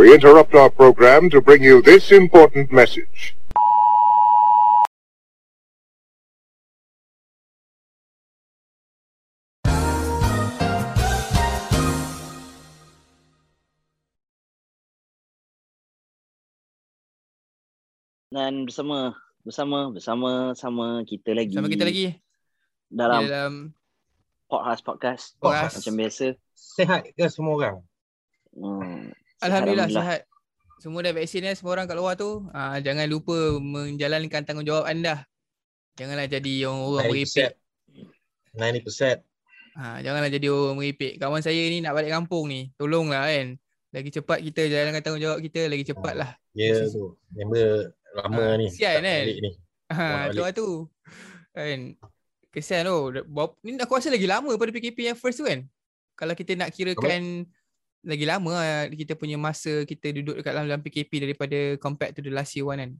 We interrupt our program to bring you this important message. Dan bersama bersama bersama sama kita lagi. Sama kita lagi dalam, dalam podcast podcast Podcast. macam biasa. Sehat ke semua orang? Hmm. Alhamdulillah sihat. Semua dah vaksin ya semua orang kat luar tu. Ah jangan lupa menjalankan tanggungjawab anda. Janganlah jadi orang, orang meripik. 90%. Ha, janganlah jadi orang meripik. Kawan saya ni nak balik kampung ni. Tolonglah kan. Lagi cepat kita jalankan tanggungjawab kita, lagi cepat lah. Ya tu. Member lama Ah, ni. tak kan? balik ni. Ha, tu lah tu. Kan. Kesian tu. Berapa- Ni aku rasa lagi lama pada PKP yang first tu kan. Kalau kita nak kirakan lagi lama lah kita punya masa kita duduk dekat dalam, dalam PKP daripada compared to the last year one kan.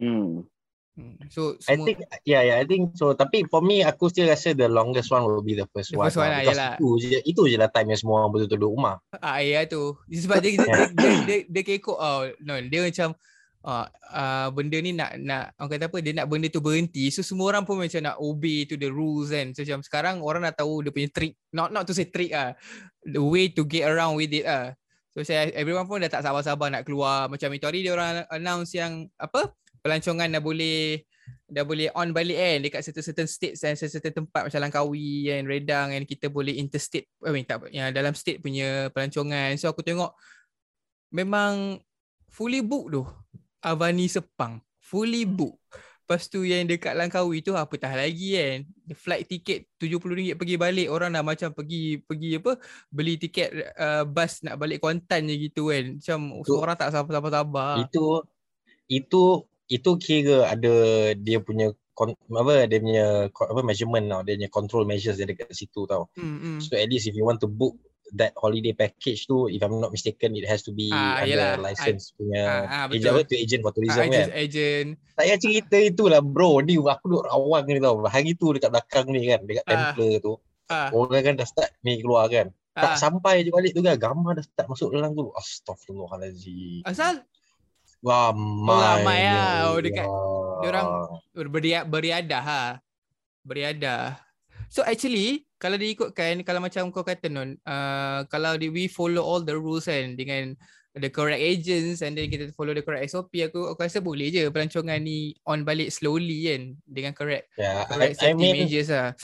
Hmm. Hmm. So I semua think yeah yeah I think so tapi for me aku still rasa the longest one will be the first The one. first one lah, Because yalah. Itu je itu je lah time yang semua orang betul-betul duduk rumah. Ah ya tu. Sebab dia dia, dia, dia, dia, dia kekok oh, no, dia macam uh, uh, benda ni nak nak orang kata apa dia nak benda tu berhenti. So semua orang pun macam nak obey to the rules kan. So macam sekarang orang dah tahu dia punya trick. Not not to say trick ah. The way to get around with it ah. So saya everyone pun dah tak sabar-sabar nak keluar. Macam itu hari dia orang announce yang apa? Pelancongan dah boleh dah boleh on balik kan dekat certain certain states dan certain tempat macam Langkawi kan Redang kan kita boleh interstate I mean, tak yang dalam state punya pelancongan so aku tengok memang fully book tu Avani Sepang fully book Lepas tu yang dekat Langkawi tu apatah lagi kan. Flight tiket RM70 pergi balik. Orang dah macam pergi pergi apa beli tiket uh, bas nak balik Kuantan je gitu kan. Macam semua orang tak sabar-sabar. Itu itu itu kira ada dia punya kon, apa dia punya apa measurement tau dia punya control measures dia dekat situ tau. Hmm, hmm. So at least if you want to book that holiday package tu if I'm not mistaken it has to be Ah, under yelah. license punya Ah, ah, agent betul. apa tu agent for tourism Ah, kan. agent, agent. Payah cerita itulah bro Ni aku duduk rawang ni tau Hari tu dekat belakang ni kan Dekat Ah. Templar tu Ah, Orang kan dah start ni keluar kan ah. Tak sampai je balik tu kan Gambar dah start masuk dalam tu Astaghfirullahaladzim Asal Ramai Oh, ramai lah. Oh, ya dekat- Allah. diorang beria, beriadah ha. Beriadah. So actually kalau diikutkan kalau macam kau kata non uh, kalau di, we follow all the rules kan dengan the correct agents and then kita follow the correct SOP aku aku rasa boleh je pelancongan ni on balik slowly kan dengan correct yeah, correct I, I safety mean measures lah.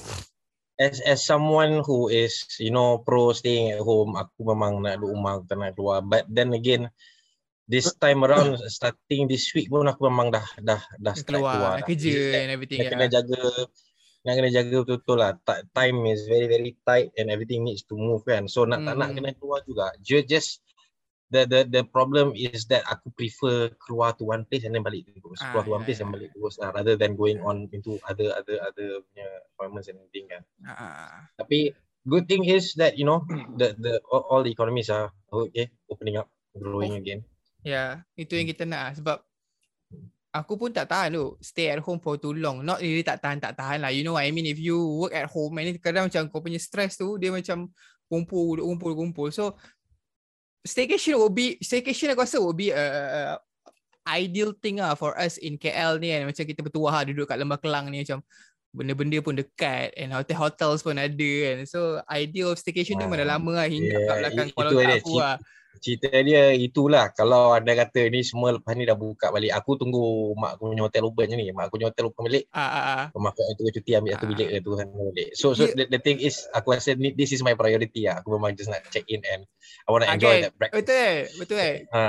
as as someone who is you know pro staying at home aku memang nak duduk rumah aku tak nak keluar but then again this time around starting this week pun aku memang dah dah dah start keluar, keluar, dah. kerja Nak- and everything nak kena jaga nak kena jaga betul-betul lah time is very very tight and everything needs to move kan so nak tak nak Hmm. kena keluar juga Ju- just the the the problem is that aku prefer keluar to one place and then balik terus Ah, keluar to one ya, place ya. and balik terus lah rather than going on into other other other punya appointments and everything kan Ah, ah. tapi good thing is that you know the the all, all the economies are okay opening up growing again Ya, itu yang kita nak lah. sebab aku pun tak tahan tu stay at home for too long. Not really tak tahan tak tahan lah. You know what I mean if you work at home and kadang macam kau punya stress tu dia macam kumpul kumpul kumpul. So staycation will be staycation aku rasa will be a, a ideal thing lah for us in KL ni kan. Macam kita bertuah lah duduk kat Lembah Kelang ni macam benda-benda pun dekat and hotel hotels pun ada kan. So ideal of staycation tu Ah, memang dah lama lah hingga yeah, kat belakang aku cik- lah. Cerita dia itulah kalau anda kata ni semua lepas ni dah buka balik aku tunggu mak aku punya hotel open je ni mak aku punya hotel open balik Ah, ah, ah. mak aku tu cuti ambil satu Ah. bilik ke tu kan balik so so the, the thing is aku rasa ni, this is my priority lah aku memang just nak check in and I want to Ah, enjoy kan? that breakfast Betul eh? Betul eh? ha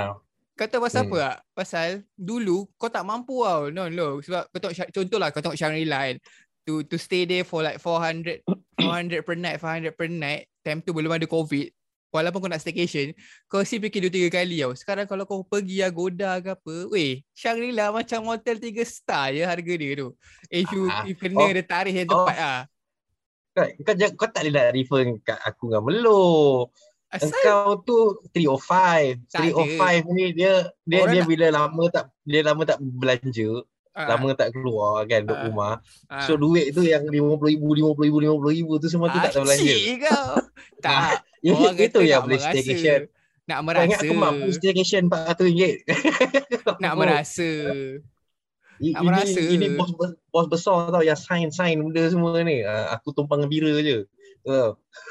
Kau tahu pasal Hmm. apa tak? Pasal dulu kau tak mampu tau. No, no. Sebab kau tengok, contohlah kau tengok Shangri-La kan. To, to stay there for like 400 400 per night, 500 per night. Time tu belum ada COVID. Walaupun kau nak staycation, kau mesti fikir 2-3 kali tau. Sekarang kalau kau pergi Agoda ke apa, weh, Shangri-La macam hotel 3 star je harga dia tu. If you, Ah, if kena oh, ada tarikh yang oh. tepat lah. kau, kau, kau tak boleh nak refer kat aku dengan Melo Asal Engkau tu 305 Tak 305 ni dia dia Orang dia nak- bila lama tak dia lama tak belanja Ah, lama tak keluar kan duduk Ah. rumah ah. So duit tu yang RM50,000, RM50,000, RM50,000 tu semua tu tak tahu belanja. Acik kau. tak. Ya, Orang itu yang boleh merasa. staycation. nak Kau ingat merasa. aku mampu staycation RM400? Nak Oh, merasa. i- nak ini, merasa. Ini bos, bos besar tau yang sign-sign benda semua ni. Ah, Aku tumpang bira je. Tu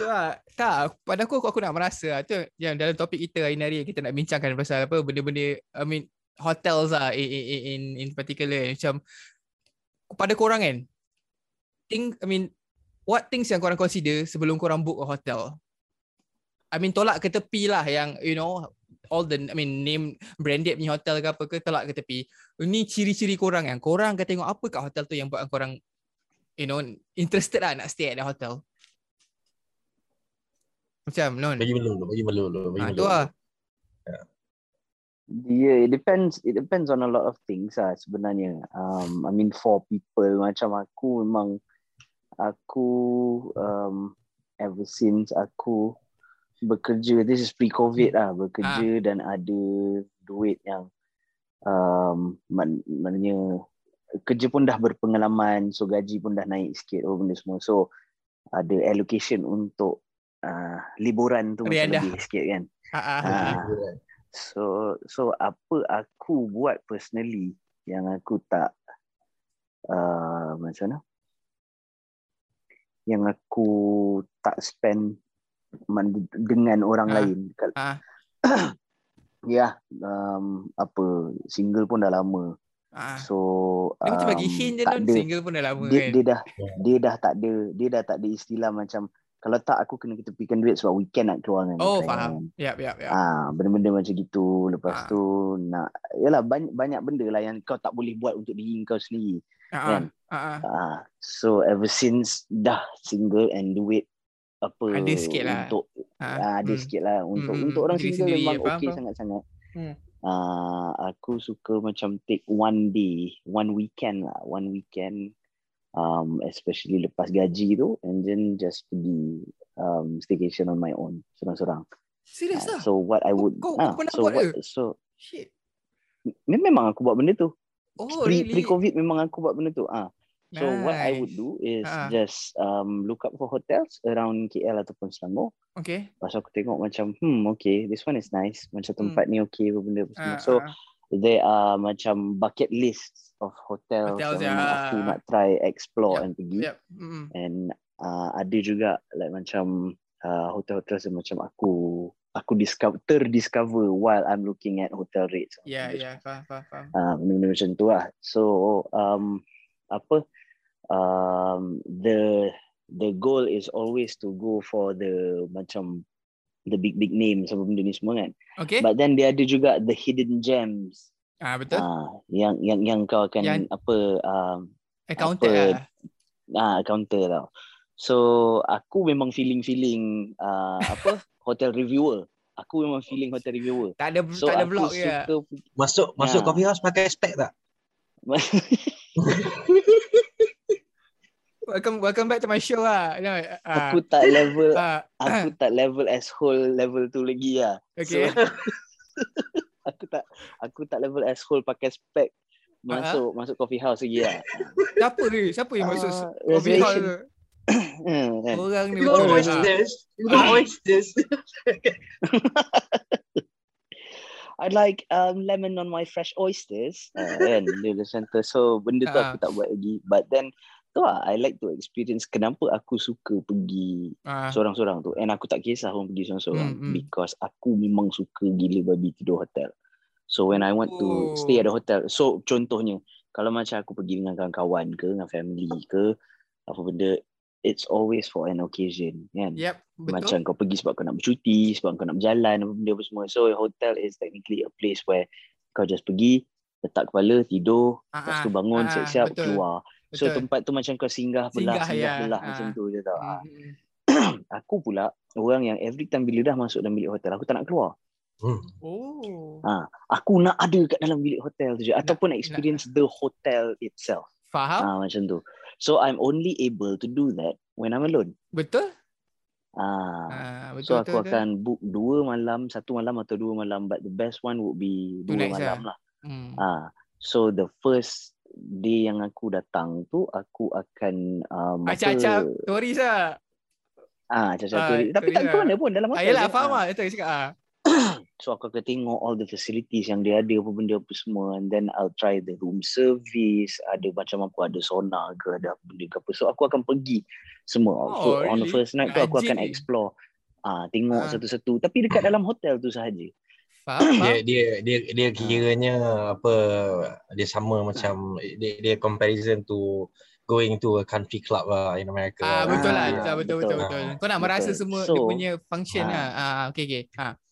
lah. Tak, pada aku, aku, aku nak merasa lah. Tu yang dalam topik kita hari ni hari kita nak bincangkan pasal apa benda-benda, I mean, hotels lah in, in, in, in particular. Macam, pada korang kan, think, I mean, what things yang korang consider sebelum korang book a hotel? I mean, tolak ke tepi lah yang, you know, all the, I mean, name branded punya hotel ke apa ke, tolak ke tepi. Ini ciri-ciri korang yang korang akan tengok apa kat hotel tu yang buat korang, you know, interested lah nak stay at the hotel. Macam, non. Bagi melulu, bagi melulu, bagi Ah, melulu. tu lah. Yeah, it depends. It depends on a lot of things lah sebenarnya. Um, I mean for people macam aku memang aku um, ever since aku bekerja, this is pre-COVID lah, bekerja dan ada duit yang um, man, maknanya kerja pun dah berpengalaman, so gaji pun dah naik sikit, oh benda semua. So ada allocation untuk uh, liburan tu macam lebih sikit kan. Ah. So so apa aku buat personally yang aku tak uh, macam mana? Yang aku tak spend dengan orang Ah. lain. Ah. ya, um, apa single pun dah lama. Ah. So Dia macam bagi um, hint je tak non ada- single pun dah lama dia, kan. dia dah dia dah tak ada dia dah tak ada istilah macam kalau tak aku kena ketepikan duit sebab weekend nak keluar dengan Oh, friend. faham. Yap, yap, yap. Ah, benda-benda macam gitu. Lepas Ah. tu nak yalah banyak banyak benda lah yang kau tak boleh buat untuk diri kau sendiri. Ah, kan? ah, ah. Ah, so ever since dah single and duit apa Ada sikit lah. untuk Ah, ah, ada hmm. sikit lah untuk Hmm, untuk orang single sendiri, memang okey sangat-sangat. Hmm. Ah, aku suka macam take one day, one weekend lah, one weekend um especially lepas gaji tu and then just pergi um staycation on my own seorang-seorang. Serius Ah, lah? so what I Kau- would kau- kau ah, pernah so buat what, ke? so Shit. me- memang aku buat benda tu. Oh, pre really? pre covid memang aku buat benda tu. Ah. So what I would Nice. do is Ah. just um look up for hotels around KL ataupun Selangor. Okay. Lepas aku tengok macam hmm okay this one is nice. Macam Hmm. tempat ni okay apa benda apa semua. Ah, So ah. there are macam bucket lists of hotels, Hotels, yang memang aku ya. nak try explore Yep, and pergi. Yep. Mm. And uh, ada juga like macam uh, hotel-hotel yang macam aku aku discover terdiscover while I'm looking at hotel rates. Ya, Benda ya, faham, faham, faham. uh, benda-benda macam tu lah. So um, apa um, the the goal is always to go for the macam the big big names apa benda ni semua kan. Okay. But then dia ada juga the hidden gems. Ah, betul. Ah, yang yang yang kau akan Yang- apa um, Accounted apa- lah. ah counter tau. So aku memang feeling feeling uh, apa hotel reviewer. Aku memang feeling hotel reviewer. Tak ada So tak ada vlog ya. suka Masuk masuk Ya. coffee house pakai spek tak? Welcome welcome back to my show lah. No, ah, aku tak level ah, aku tak level as whole level tu lagi lah. okay. So, aku tak aku tak level as whole pakai spek masuk masuk coffee house lagi lah. Siapa ni? Siapa yang masuk Ah, coffee house tu? Hmm, kan? Orang ni You betul. got Ah. oysters. You got oysters. I like um, lemon on my fresh oysters. Uh, kan dia macam tu. So benda tu Ah. aku tak buat lagi. But then tu lah I like to experience kenapa aku suka pergi Ah, seorang-seorang tu. And aku tak kisah orang pergi seorang-seorang Hmm, hmm. because aku memang suka gila babi tidur hotel. So when I want to Oh. stay at the hotel, so contohnya kalau macam aku pergi dengan kawan-kawan ke dengan family ke apa benda it's always for an occasion kan. Yep, betul. Macam kau pergi sebab kau nak bercuti, sebab kau nak berjalan apa benda apa semua. So hotel is technically a place where kau just pergi, letak kepala, tidur, Ah, lepas ah, tu bangun, ah, siap-siap, betul. keluar. So Betul. tempat tu macam kau singgah belah, Singgah, singgah, ya. belah Ah. macam tu je tau. Hmm, Ah. hmm, hmm. Aku pula orang yang every time bila dah masuk dalam bilik hotel, aku tak nak keluar. Hmm. Oh. Ah, Aku nak ada kat dalam bilik hotel tu je ataupun experience the hotel itself. Faham? Ah macam tu. So I'm only able to do that when I'm alone. Betul? Ah. Ah, betul So aku betul, betul. akan book dua malam, satu malam atau dua malam but the best one would be dua nights malam lah. Hmm. Ah, so the first day yang aku datang tu aku akan um, Acap-acap tourist lah. Ah, acap-acap Ah. Tapi tak ke lah. mana pun dalam Ah, hotel. yelah, je. faham Ah. lah. Itu cakap ah. So aku akan tengok all the facilities yang dia ada apa benda apa semua and then I'll try the room service, ada macam apa, ada sauna ke, ada apa benda ke apa. So aku akan pergi semua. Oh, so on the really? first night tu aku akan explore. Ah, tengok Ah. satu-satu tapi dekat dalam hotel tu sahaja. Faham? dia faham? dia dia dia kiranya apa dia sama macam dia, dia comparison to going to a country club lah in America. Ah betul lah, Ah, betul betul betul betul. betul. Kau nak merasa Betul. semua dia So, punya function ah. lah. Ah okey okey. Ha.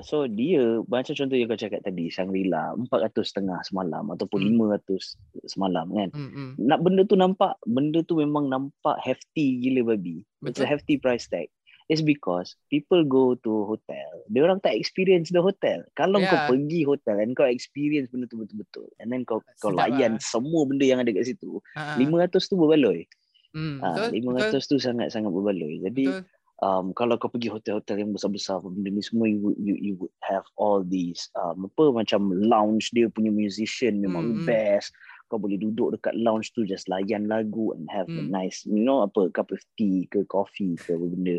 So dia macam contoh yang kau cakap tadi Shangri-La 400 setengah semalam ataupun Hmm. 500 semalam kan. Hmm, hmm. Nak benda tu nampak benda tu memang nampak hefty gila babi. It's a Betul. hefty price tag. It's because people go to hotel. Dia orang tak experience the hotel. Kalau Yeah. kau pergi hotel and kau experience benda tu betul-betul and then kau kau Sedap layan lah. semua benda yang ada kat situ. Ha. 500 tu berbaloi. Hmm, Ah, betul. 500 tu sangat-sangat berbaloi. Jadi Betul. Um, kalau kau pergi hotel-hotel yang besar-besar benda ni semua you, would- you, you would have all these um, apa macam lounge dia punya musician memang hmm. best kau boleh duduk dekat lounge tu just layan lagu and have a Hmm. nice you know apa cup of tea ke coffee ke apa benda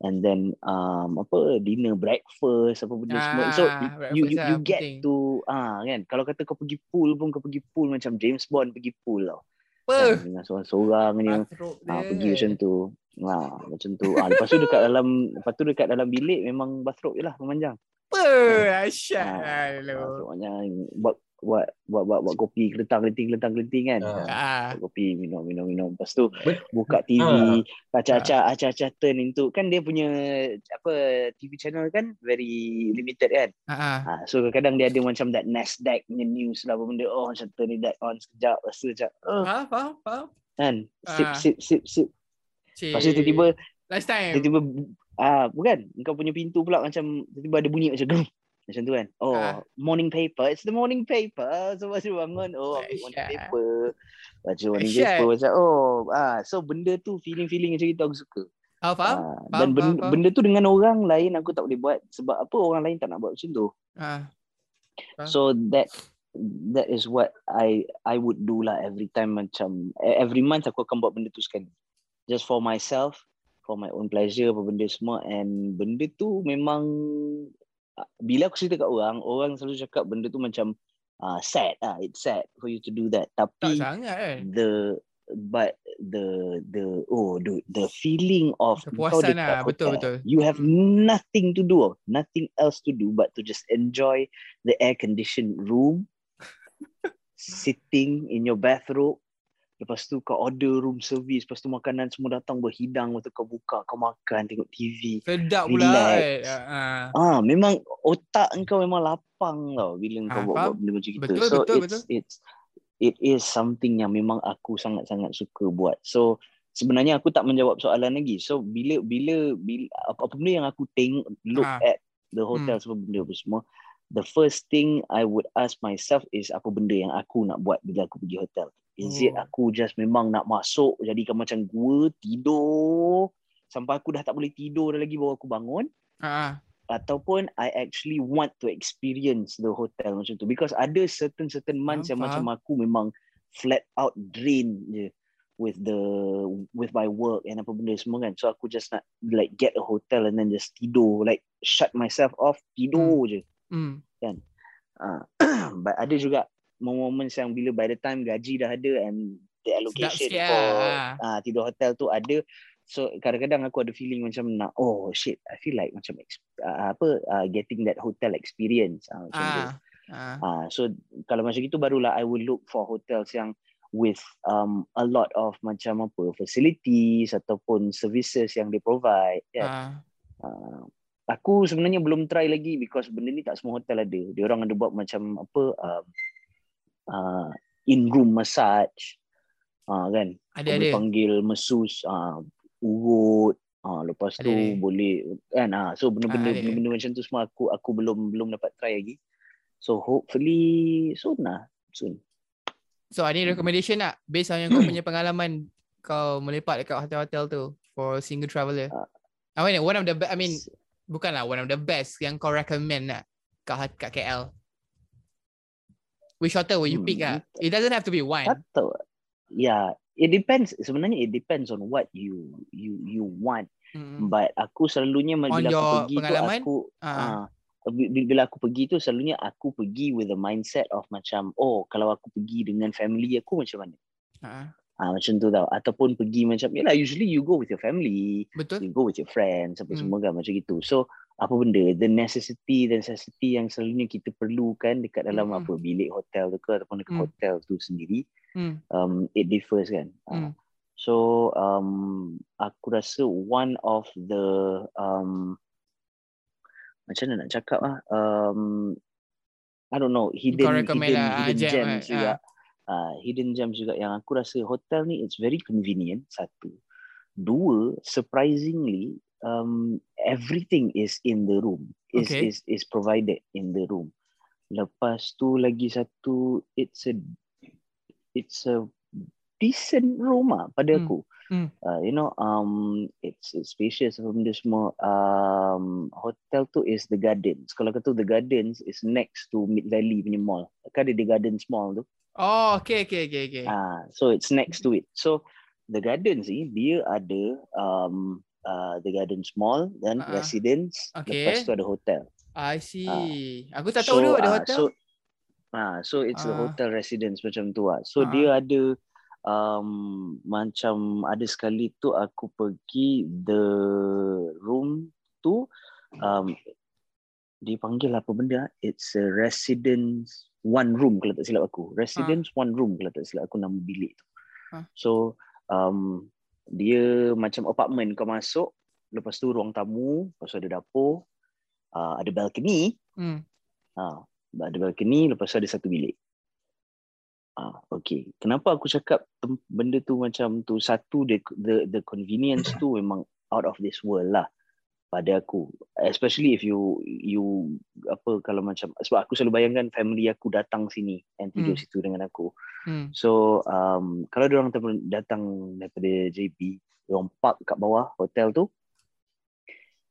and then um, apa dinner breakfast apa benda semua so Ah, you you, you lah, get penting. to ah kan kalau kata kau pergi pool pun kau pergi pool macam James Bond pergi pool tau Apa? kan, dengan seorang-seorang Ah, dia. pergi macam tu. Ha, macam tu. Ah, lepas tu dekat dalam lepas tu dekat dalam bilik memang bathrobe je lah memanjang. Asyik. Ah, Hello. Bathrobe memanjang buat buat buat buat, buat kopi kelentang kelenting kelentang kelenting kan. Ah. Ah. Kopi minum minum minum. Lepas tu buka TV, Ah. acah-acah acah-acah turn into kan dia punya apa TV channel kan very limited kan. Ah. ah. Ha, so kadang-kadang dia ada macam that Nasdaq punya news lah apa benda. Oh macam turn that on sekejap. Lepas tu macam oh, Faham? Faham? Faham? kan. Sip Ah. sip sip sip. Cik. Lepas tu tiba-tiba Last time. tiba-tiba ah bukan kau punya pintu pula macam tiba-tiba ada bunyi macam grum macam tu kan oh Ah. morning paper it's the morning paper so tu bangun oh ambil morning paper baca morning Dahsyat. paper macam oh ah so benda tu feeling-feeling macam itu aku suka Ah, faham? Ah, Faham, dan benda, faham, faham. benda tu dengan orang lain aku tak boleh buat sebab apa orang lain tak nak buat macam tu Ah. Faham. so that that is what I I would do lah every time macam eh, every month aku akan buat benda tu sekali just for myself for my own pleasure apa benda semua and benda tu memang bila aku cerita kat orang orang selalu cakap benda tu macam uh, sad ah it's sad for you to do that Tak tapi sangat kan? the but the the oh the the feeling of Kepuasan lah, betul, hotel, betul. you have nothing to do nothing else to do but to just enjoy the air conditioned room sitting in your bathrobe lepas tu kau order room service lepas tu makanan semua datang berhidang lepas tu kau buka kau makan tengok TV Sedap pula Relax. Ah. memang otak kau memang lapang tau bila kau Ah, buat, faham. buat benda macam Betul, so betul, it's betul. it's it is something yang memang aku sangat-sangat suka buat so sebenarnya aku tak menjawab soalan lagi so bila bila bila apa, apa benda yang aku tengok look Ah. at the hotel semua benda apa semua the first thing I would ask myself is apa benda yang aku nak buat bila aku pergi hotel is it Oh. aku just memang nak masuk jadikan macam gua tidur? Sampai aku dah tak boleh tidur dah lagi baru aku bangun. Ah. ataupun I actually want to experience the hotel macam tu. Because ada certain certain months yang Faham, macam aku memang flat out drain je with the with my work and apa benda semua kan. So aku just nak like get a hotel and then just tidur. Like shut myself off tidur je. Hmm. uh, but ada juga moments yang bila by the time gaji dah ada and the allocation for uh, tidur hotel tu ada so kadang-kadang aku ada feeling macam nak oh shit I feel like macam uh, apa uh, getting that hotel experience uh, macam tu Ah. Ah. uh, so kalau macam itu barulah I will look for hotels yang with um, a lot of macam apa facilities ataupun services yang they provide kan Ah. Uh, aku sebenarnya belum try lagi because benda ni tak semua hotel ada. Dia orang ada buat macam apa um, uh, in room massage. Uh, kan? Ada Kau ada. boleh panggil mesus uh, urut uh, lepas Ada, tu ada. boleh kan ah so benda-benda Ah, ada. benda-benda macam tu semua aku aku belum belum dapat try lagi. So hopefully soon lah. Soon. So ada recommendation tak based on yang kau punya pengalaman kau melepak dekat hotel-hotel tu for single traveller? Ah. I mean one of the be- I mean bukanlah one of the best yang kau recommend lah kat kat KL. Which hotel will you pick Hmm, ah? It doesn't have to be one. Tahu. Yeah, it depends. Sebenarnya it depends on what you you you want. Mm. But aku selalunya On bila your aku pergi pengalaman? tu aku bi- bi- bila aku pergi tu selalunya aku pergi with the mindset of macam oh kalau aku pergi dengan family aku macam mana Ha, ah macam tu tau ataupun pergi macam yalah usually you go with your family betul. you go with your friends apa Hmm. semua kan macam gitu so apa benda the necessity the necessity yang selalunya kita perlukan dekat dalam Hmm. apa bilik hotel tu ke ataupun dekat Hmm. hotel tu sendiri Hmm. um, it differs kan. Ah, so um, aku rasa one of the um, macam mana nak cakap ah um, I don't know hidden hidden, lah, ah, hidden gem, gems ah, juga uh, hidden gems juga yang aku rasa hotel ni it's very convenient satu dua surprisingly um, everything is in the room is Okay. is is provided in the room lepas tu lagi satu it's a it's a decent room ah pada Hmm. aku Hmm. uh, you know um it's, it's spacious apa benda semua um hotel tu is the gardens kalau kata the gardens is next to mid valley punya mall kan ada the gardens mall tu Oh, okay, okay, okay, okay. Ah, so it's next to it. So the gardens ni dia ada um uh, the gardens mall dan ah. residence Okay. lepas tu ada hotel. I see. Aku tak tahu dulu ada ah, hotel. So ah so it's the Ah. hotel residence macam tu ah. So Ah. dia ada um macam ada sekali tu aku pergi the room tu um dipanggil apa benda ah? it's a residence one room kalau tak silap aku residence one room kalau tak silap aku nama bilik tu Ah. so um dia macam apartment kau masuk lepas tu ruang tamu lepas tu ada dapur uh, ada balcony Hmm. Ha, ada balcony lepas tu ada satu bilik. Ah, okay. Kenapa aku cakap benda tu macam tu satu the the the convenience tu memang out of this world lah pada aku. Especially if you you apa kalau macam sebab aku selalu bayangkan family aku datang sini and tidur Hmm. situ dengan aku. Hmm. So um, kalau dia orang datang daripada JB, dia orang park kat bawah hotel tu.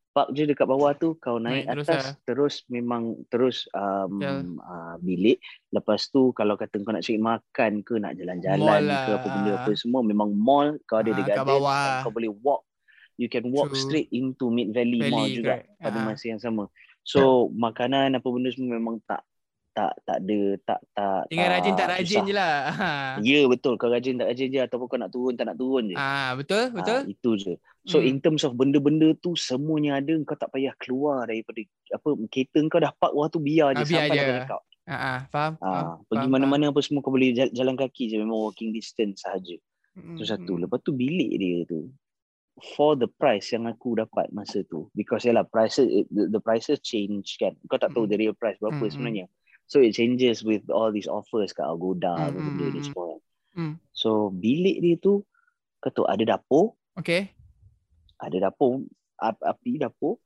Park je dekat bawah tu kau naik, Naik terus atas lah. terus memang terus um, Ya. uh, bilik. Lepas tu kalau kata kau nak cari makan ke nak Mall jalan-jalan lah, ke apa benda ah. apa semua memang mall kau ada Ah, di kat bawah. kau boleh walk you can walk True. straight into Mid Valley, Mall Valley, juga correct. pada Ah. masa yang sama. So makanan apa benda semua memang tak tak tak ada tak tak Tinggal rajin tak rajin susah. je lah. Ha. Ya betul kau rajin tak rajin je ataupun kau nak turun tak nak turun je. Ah, betul, Ah, betul. itu je. So Hmm. in terms of benda-benda tu semuanya ada kau tak payah keluar daripada apa kereta kau dah park bawah tu biar je Ah, biar sampai je. check out. Ah, ah, faham, faham. Ah, pergi faham, mana-mana apa semua kau boleh jal- jalan kaki je memang walking distance sahaja. faham. Tu Hmm, satu. hmm. Lepas tu bilik dia tu for the price yang aku dapat masa tu because yalah prices it, the, the prices change kan. Kau tak tahu Mm. the real price berapa Mm, sebenarnya. So it changes with all these offers kat Agoda Mm, benda ni mm. semua kan. Mm. So bilik dia tu kau tahu ada dapur, Okay. ada dapur, ap- api dapur,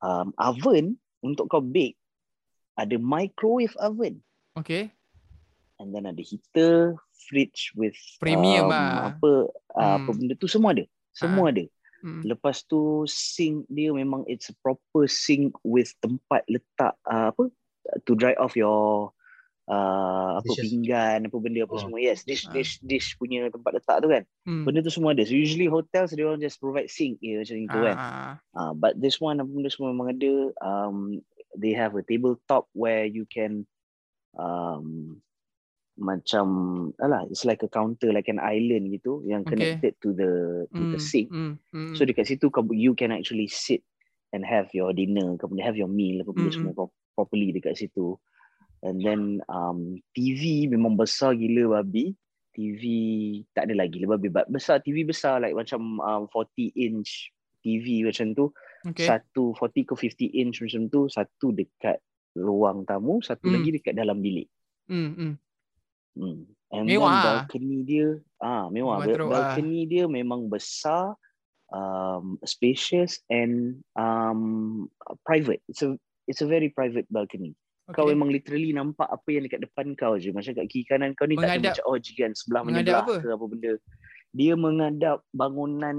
um, oven untuk kau bake. Ada microwave oven Okay. and then ada heater, fridge with Premium um, ah. apa uh, apa Hmm. benda tu semua ada. Semua ada. Hmm. Lepas tu sink dia memang it's a proper sink with tempat letak uh, apa to dry off your uh, apa Dishes. pinggan apa benda apa Oh. semua yes dish Ah. dish dish punya tempat letak tu kan Hmm. benda tu semua ada so usually hotels dia orang just provide sink je macam itu kan Ah, uh, but this one apa benda semua memang ada um, they have a tabletop where you can um, macam alah it's like a counter like an island gitu yang Okay. connected to the to the hmm, sink hmm, hmm. So dekat situ kau you can actually sit and have your dinner, kau boleh have your meal apa Mm-mm. semua pro- properly dekat situ. And then um, TV memang besar gila babi. TV tak ada lagi gila babi but besar TV besar like macam um, 40 inch TV macam tu. okay. Satu 40 ke 50 inch macam tu, satu dekat ruang tamu, satu Mm. lagi dekat dalam bilik. Hmm, hmm. Hmm. And Mewah ah. then balcony dia ah mewah. Teruk ah. balcony dia memang besar, um, spacious and um, private. It's a it's a very private balcony. Okay. Kau memang literally nampak apa yang dekat depan kau je. Macam kat kiri kanan kau ni tak Menghadap- ada macam oh jiran sebelah menyebelah apa? ke apa benda. Dia menghadap bangunan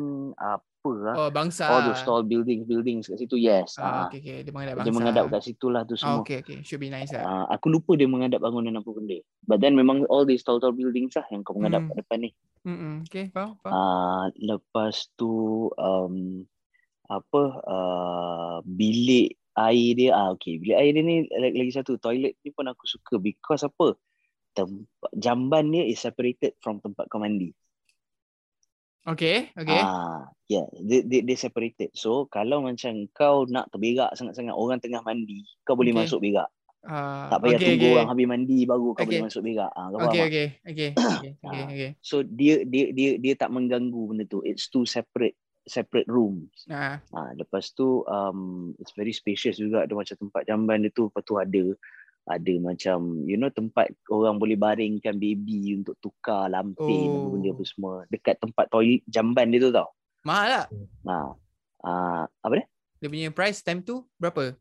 apa lah. Oh, bangsa. All those tall buildings buildings kat situ yes. Ah, Ah, okay, okay. Dia menghadap bangsa. dia menghadap kat situ lah tu Ah, semua. okay, okay. Should be nice lah. Uh, aku lupa dia menghadap bangunan apa benda. But then memang all these tall tall buildings lah yang kau menghadap kat depan ni. Hmm. Okay, faham, faham. Uh, lepas tu um, apa uh, bilik air dia ah okay bilik air dia ni lagi, lagi satu toilet ni pun aku suka because apa tempat jamban dia is separated from tempat kau mandi Okay, okay. ah yeah dia, dia, dia separated so kalau macam kau nak terberak sangat-sangat orang tengah mandi kau boleh Okay. masuk berak Uh, tak payah okay, tunggu okay. orang habis mandi baru kau Okay. boleh masuk berak ah kau Okay, okay, okay, okay, okay, Ah. okay. so dia dia dia dia tak mengganggu benda tu it's two separate separate rooms Ah, Ha, lepas tu um, it's very spacious juga ada macam tempat jamban dia tu lepas tu ada ada macam you know tempat orang boleh baringkan baby untuk tukar lampin Oh. benda apa semua dekat tempat toilet jamban dia tu tau. mahal tak? Ha. Uh, apa dia? Dia punya price time tu berapa?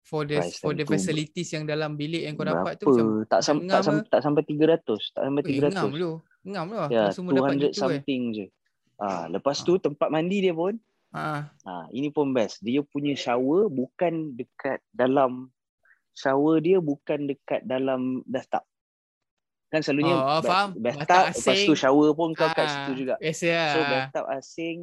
For the Price for the facilities yang dalam bilik yang kau dapat tu Berapa? macam tak sam, tak, sam, tak sampai 300, tak sampai eh, ngam 300. lu. Ngam lah. Ya, semua dapat 200 gitu eh. something je. Ah, lepas tu tempat mandi dia pun Ah, Ha, ini pun best. Dia punya shower bukan dekat dalam shower dia bukan dekat dalam bathtub. Kan selalunya Oh, faham. bathtub Bathtub lepas tu shower pun kau kat ah, situ juga. Biasa lah. So bathtub asing,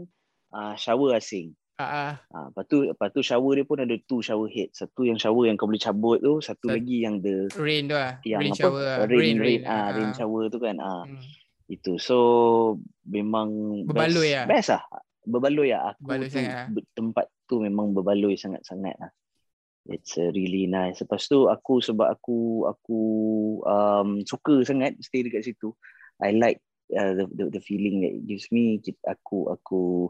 ah shower asing. ah, ah. Ha, lepas tu lepas tu shower dia pun ada two shower head. Satu yang shower yang kau boleh cabut tu, satu Sat- lagi yang the Rain tu lah. yang rain apa? shower lah. Rain, rain, ah, ah, rain ah. shower tu kan. Ah, Hmm. itu. So memang Berbaloi best, lah. Best lah. Berbaloi lah. Aku Berbaloi tu sangat lah. tempat tu memang berbaloi sangat-sangat lah. It's uh, really nice. Lepas tu aku sebab aku aku um, suka sangat stay dekat situ. I like uh, the, the the feeling that it gives me. Aku aku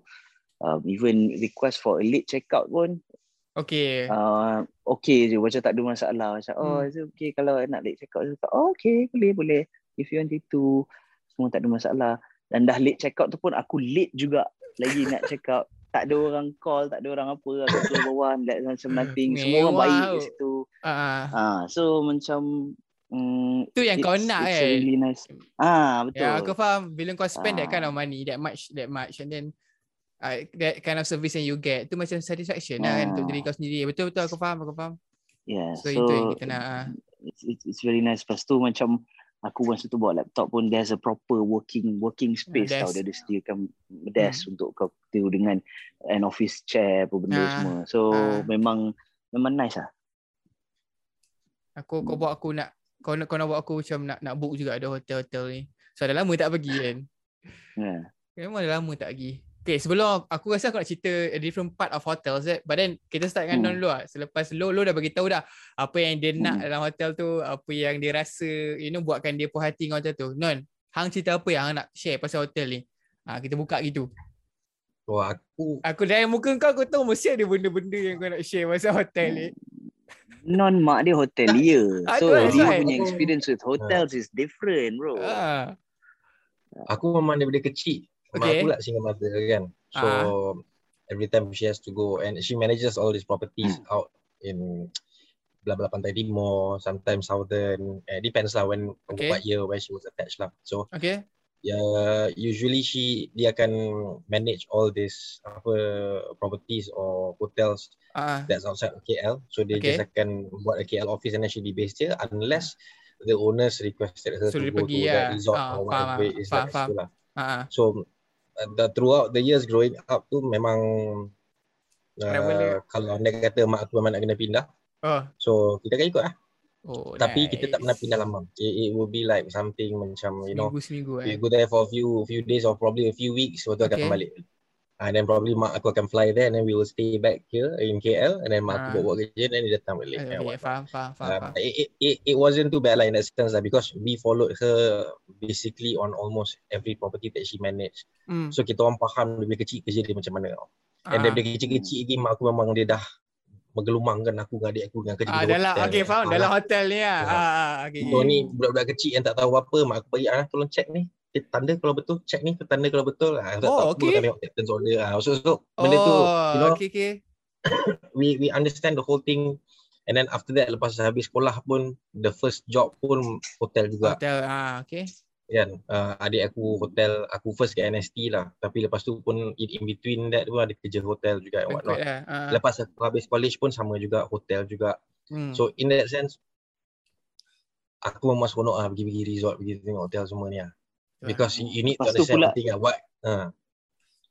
um, even request for a late checkout pun Okay. uh, okay je macam tak ada masalah macam oh Hmm. is it okay kalau nak late check out oh, okay boleh boleh if you want it to semua tak ada masalah dan dah late check out tu pun aku late juga lagi nak check out tak ada orang call tak ada orang apa aku turun bawah like macam nothing semua orang baik kat situ Ah, ah so macam mm, tu yang kau nak kan. really nice ah betul Ya, aku faham. Bila kau spend that Ah. kind of money, that much, that much, and then uh, that kind of service yang you get, tu macam satisfaction lah kan untuk Ah. diri kau sendiri. Betul betul aku faham, aku faham. yeah So, itu yang kita nak. ah. it's, it's, it's very nice. Lepas tu macam aku masa tu bawa laptop pun there's a proper working working space desk. tau. Dia ada sediakan desk untuk kau tu dengan an office chair apa benda Hmm. Ah, semua. So ah. memang memang nice lah. Aku kau buat aku nak kau nak kau nak buat aku macam nak nak book juga ada hotel-hotel ni. So dah lama tak pergi kan. Yeah. Memang dah lama tak pergi. Okay, sebelum aku rasa aku nak cerita a different part of hotels eh. But then kita start dengan Hmm. Non dulu lah. Selepas Lo, Lo dah bagi tahu dah apa yang dia nak Hmm. dalam hotel tu, apa yang dia rasa, you know, buatkan dia puas hati dengan hotel tu. Non, hang cerita apa yang hang nak share pasal hotel ni? Ha, kita buka gitu. So aku Aku dari muka kau aku tahu mesti ada benda-benda yang kau nak share pasal hotel ni. Non mak dia hotelier. Ah, so lah, dia Zai. punya experience with hotels is different bro. Ha. aku memang daripada kecil Mak Okay. aku lah single mother kan. So Ah. every time she has to go and she manages all these properties Hmm. out in blah blah Pantai Timur, sometimes Southern. Eh, depends lah when Okay. what year where she was attached lah. So Okay. yeah, usually she dia akan manage all these apa properties or hotels Ah. that's outside KL. So dia Okay. just akan buat a KL office and then she be based here unless the owners requested her So to go pergi to lah. that resort Ah, or faham whatever ah. it is Faham, that faham. lah. Ah. So uh, the, throughout the years growing up tu memang uh, kalau nak kata mak aku memang nak kena pindah. Oh. So kita akan ikut lah. Oh, Tapi kita tak pernah nice. pindah lama. It, it will be like something macam you know Seminggu-seminggu we eh. go there for a few few days or probably a few weeks lepas tu Okay. akan balik. And then probably mak aku akan fly there and then we will stay back here in KL and then mak aku Ah. buat buat kerja and then dia datang balik. Okay, and okay, faham, faham, faham, Uh, faham. it, it, it, wasn't too bad lah in that sense lah because we followed her basically on almost every property that she managed. Hmm. So kita orang faham dia punya kecil kerja dia macam mana tau. And Ah. daripada kecil-kecil lagi mak aku memang dia dah menggelumangkan aku dengan adik aku dengan kerja Ah, di dalam hotel. okay faham Ah, dalam hotel ni lah. Ah, ah, okay. So ni budak-budak kecil yang tak tahu apa mak aku bagi ah tolong check ni. Eh, tanda kalau betul, check ni tanda kalau betul. Ah, tak Oh, tahu okay. tengok captain's order. Ah, so, so benda tu you know okay, okay. we we understand the whole thing and then after that lepas habis sekolah pun the first job pun hotel juga Hotel, ah, okay. kan uh, adik aku hotel aku first kat NST lah tapi lepas tu pun in, in between that pun ada kerja hotel juga and whatnot lah. Ah. lepas aku habis college pun sama juga hotel juga Hmm. so in that sense aku memang seronok lah pergi-pergi resort pergi tengok hotel semua ni lah. Because you, need to Lepas tu understand pula- lah what uh,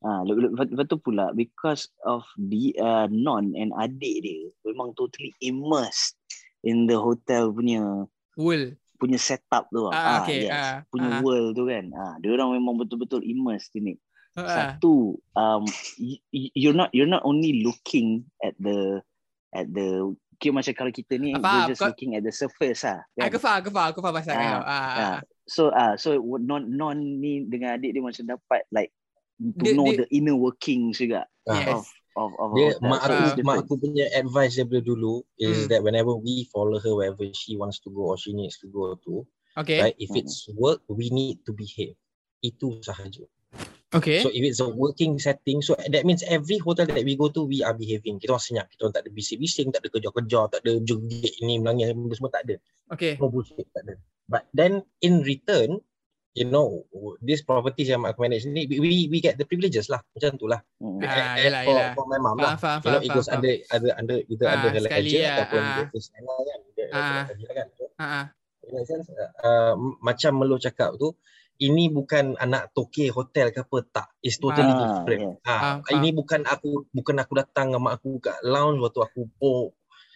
Ah, le- lepas lepas tu pula because of the uh, non and adik dia memang totally immersed in the hotel punya Wool. punya setup tu. Ah, Ah, okay, yes. ah, punya ah. world tu kan. Ah, dia orang memang betul-betul immersed ini. Ah. Satu, um, y- y- you're not you're not only looking at the at the kira macam kalau kita ni Faham, we're just kau- looking at the surface lah. Kan? Aku faham, aku faham, aku faham pasal Ah, kau. Ah, ah. Ah, so ah so non non ni dengan adik dia macam dapat like to Dia- know dia- the inner workings juga Ah, Yes. of of of Dia mak aku mak aku punya advice daripada dulu is Hmm. that whenever we follow her wherever she wants to go or she needs to go to, Okay. right? If Hmm. it's work, we need to behave. Itu sahaja. Okay. So if it's a working setting, so that means every hotel that we go to, we are behaving. Kita orang senyap, kita orang tak ada bising-bising, tak ada kejar-kejar, tak ada jegit ni menangis, benda semua tak ada. Okay. No bullshit, tak ada. But then in return, you know, this properties yang aku manage ni, we, we, we get the privileges lah. Macam tu lah. Mm. Ah, eh, yelah, for, yelah. for my mom Faham, lah. faham, You know, faham, it faham. goes faham. under, under, under, either Ah, under her sekali ledger lah, ataupun ah. dia first hand lah kan. Dia, Ah. lah kan. So, Ah, ah. in that sense, uh, macam Melo cakap tu, ini bukan anak toke hotel ke apa tak. It's totally Ah, different. yes. Ah, Faham, ini bukan aku bukan aku datang dengan mak aku kat lounge waktu aku oh,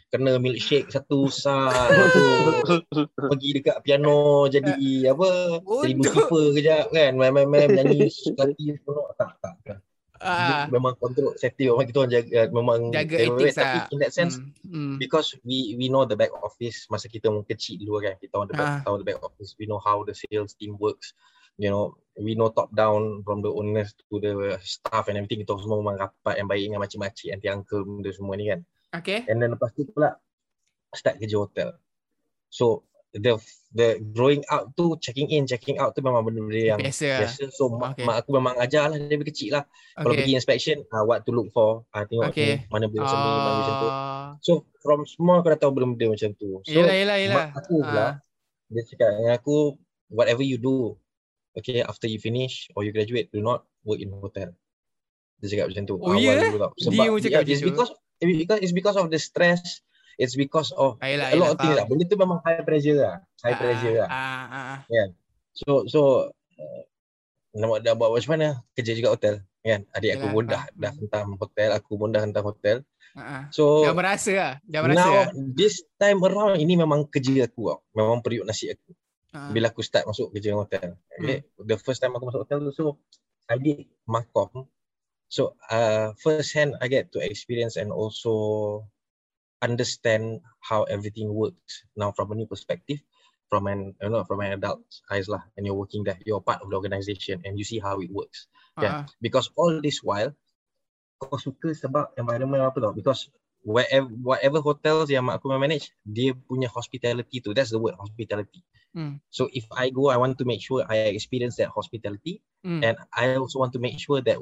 kena milkshake satu sah lepas tu pergi dekat piano jadi apa jadi bookkeeper kejap kan main-main nyanyi sekali penuh tak tak Ah, Dia memang kontrol safety memang kita orang jaga memang Jaga jaga ethics tapi lah. in that sense Hmm, hmm. because we we know the back office masa kita mungkin kecil dulu kan kita the back, Ah. tahu the back office we know how the sales team works you know we know top down from the owners to the staff and everything kita semua memang rapat yang baik dengan makcik-makcik aunty uncle benda semua ni kan Okay. and then lepas tu pula start kerja hotel so the the growing out tu checking in checking out tu memang benda-benda yang Biasa lah. biasa so mak, Okay. mak aku memang ajar lah dari kecil lah kalau Okay. pergi inspection uh, what to look for uh, tengok Okay. ni mana boleh macam ni mana macam tu Ah, So from small kau dah tahu benda-benda macam tu. So Yelah, yelah, yelah. mak aku pula Ah. dia cakap dengan aku whatever you do okay after you finish or you graduate do not work in hotel. Dia cakap macam tu. Oh, ya? dulu tau. Dia pun cakap yeah, it's because it's because it's because of the stress it's because of Ah, yelah, a lot of things lah. Benda tu memang high pressure lah. High Ah, pressure lah. Ah, ah, ah. So so uh, nak dah buat macam mana? Kerja juga hotel kan. Adik aku pun dah dah hentam hotel, aku pun dah hentam hotel. Ah. So Dah merasa lah. Dah merasa now lah. this time around ini memang kerja aku tau. Memang periuk nasi aku. Ah. Bila aku start masuk kerja hotel. Okay. The first time aku masuk hotel tu so I did makom. So uh, first hand I get to experience and also understand how everything works now from a new perspective from an you know from an adult eyes lah and you're working there you're part of the organization and you see how it works Ah, ah. because all this while kau suka sebab environment apa tau because wherever whatever hotels yang mak aku manage dia punya hospitality tu that's the word hospitality Hmm. so if I go I want to make sure I experience that hospitality Hmm. and I also want to make sure that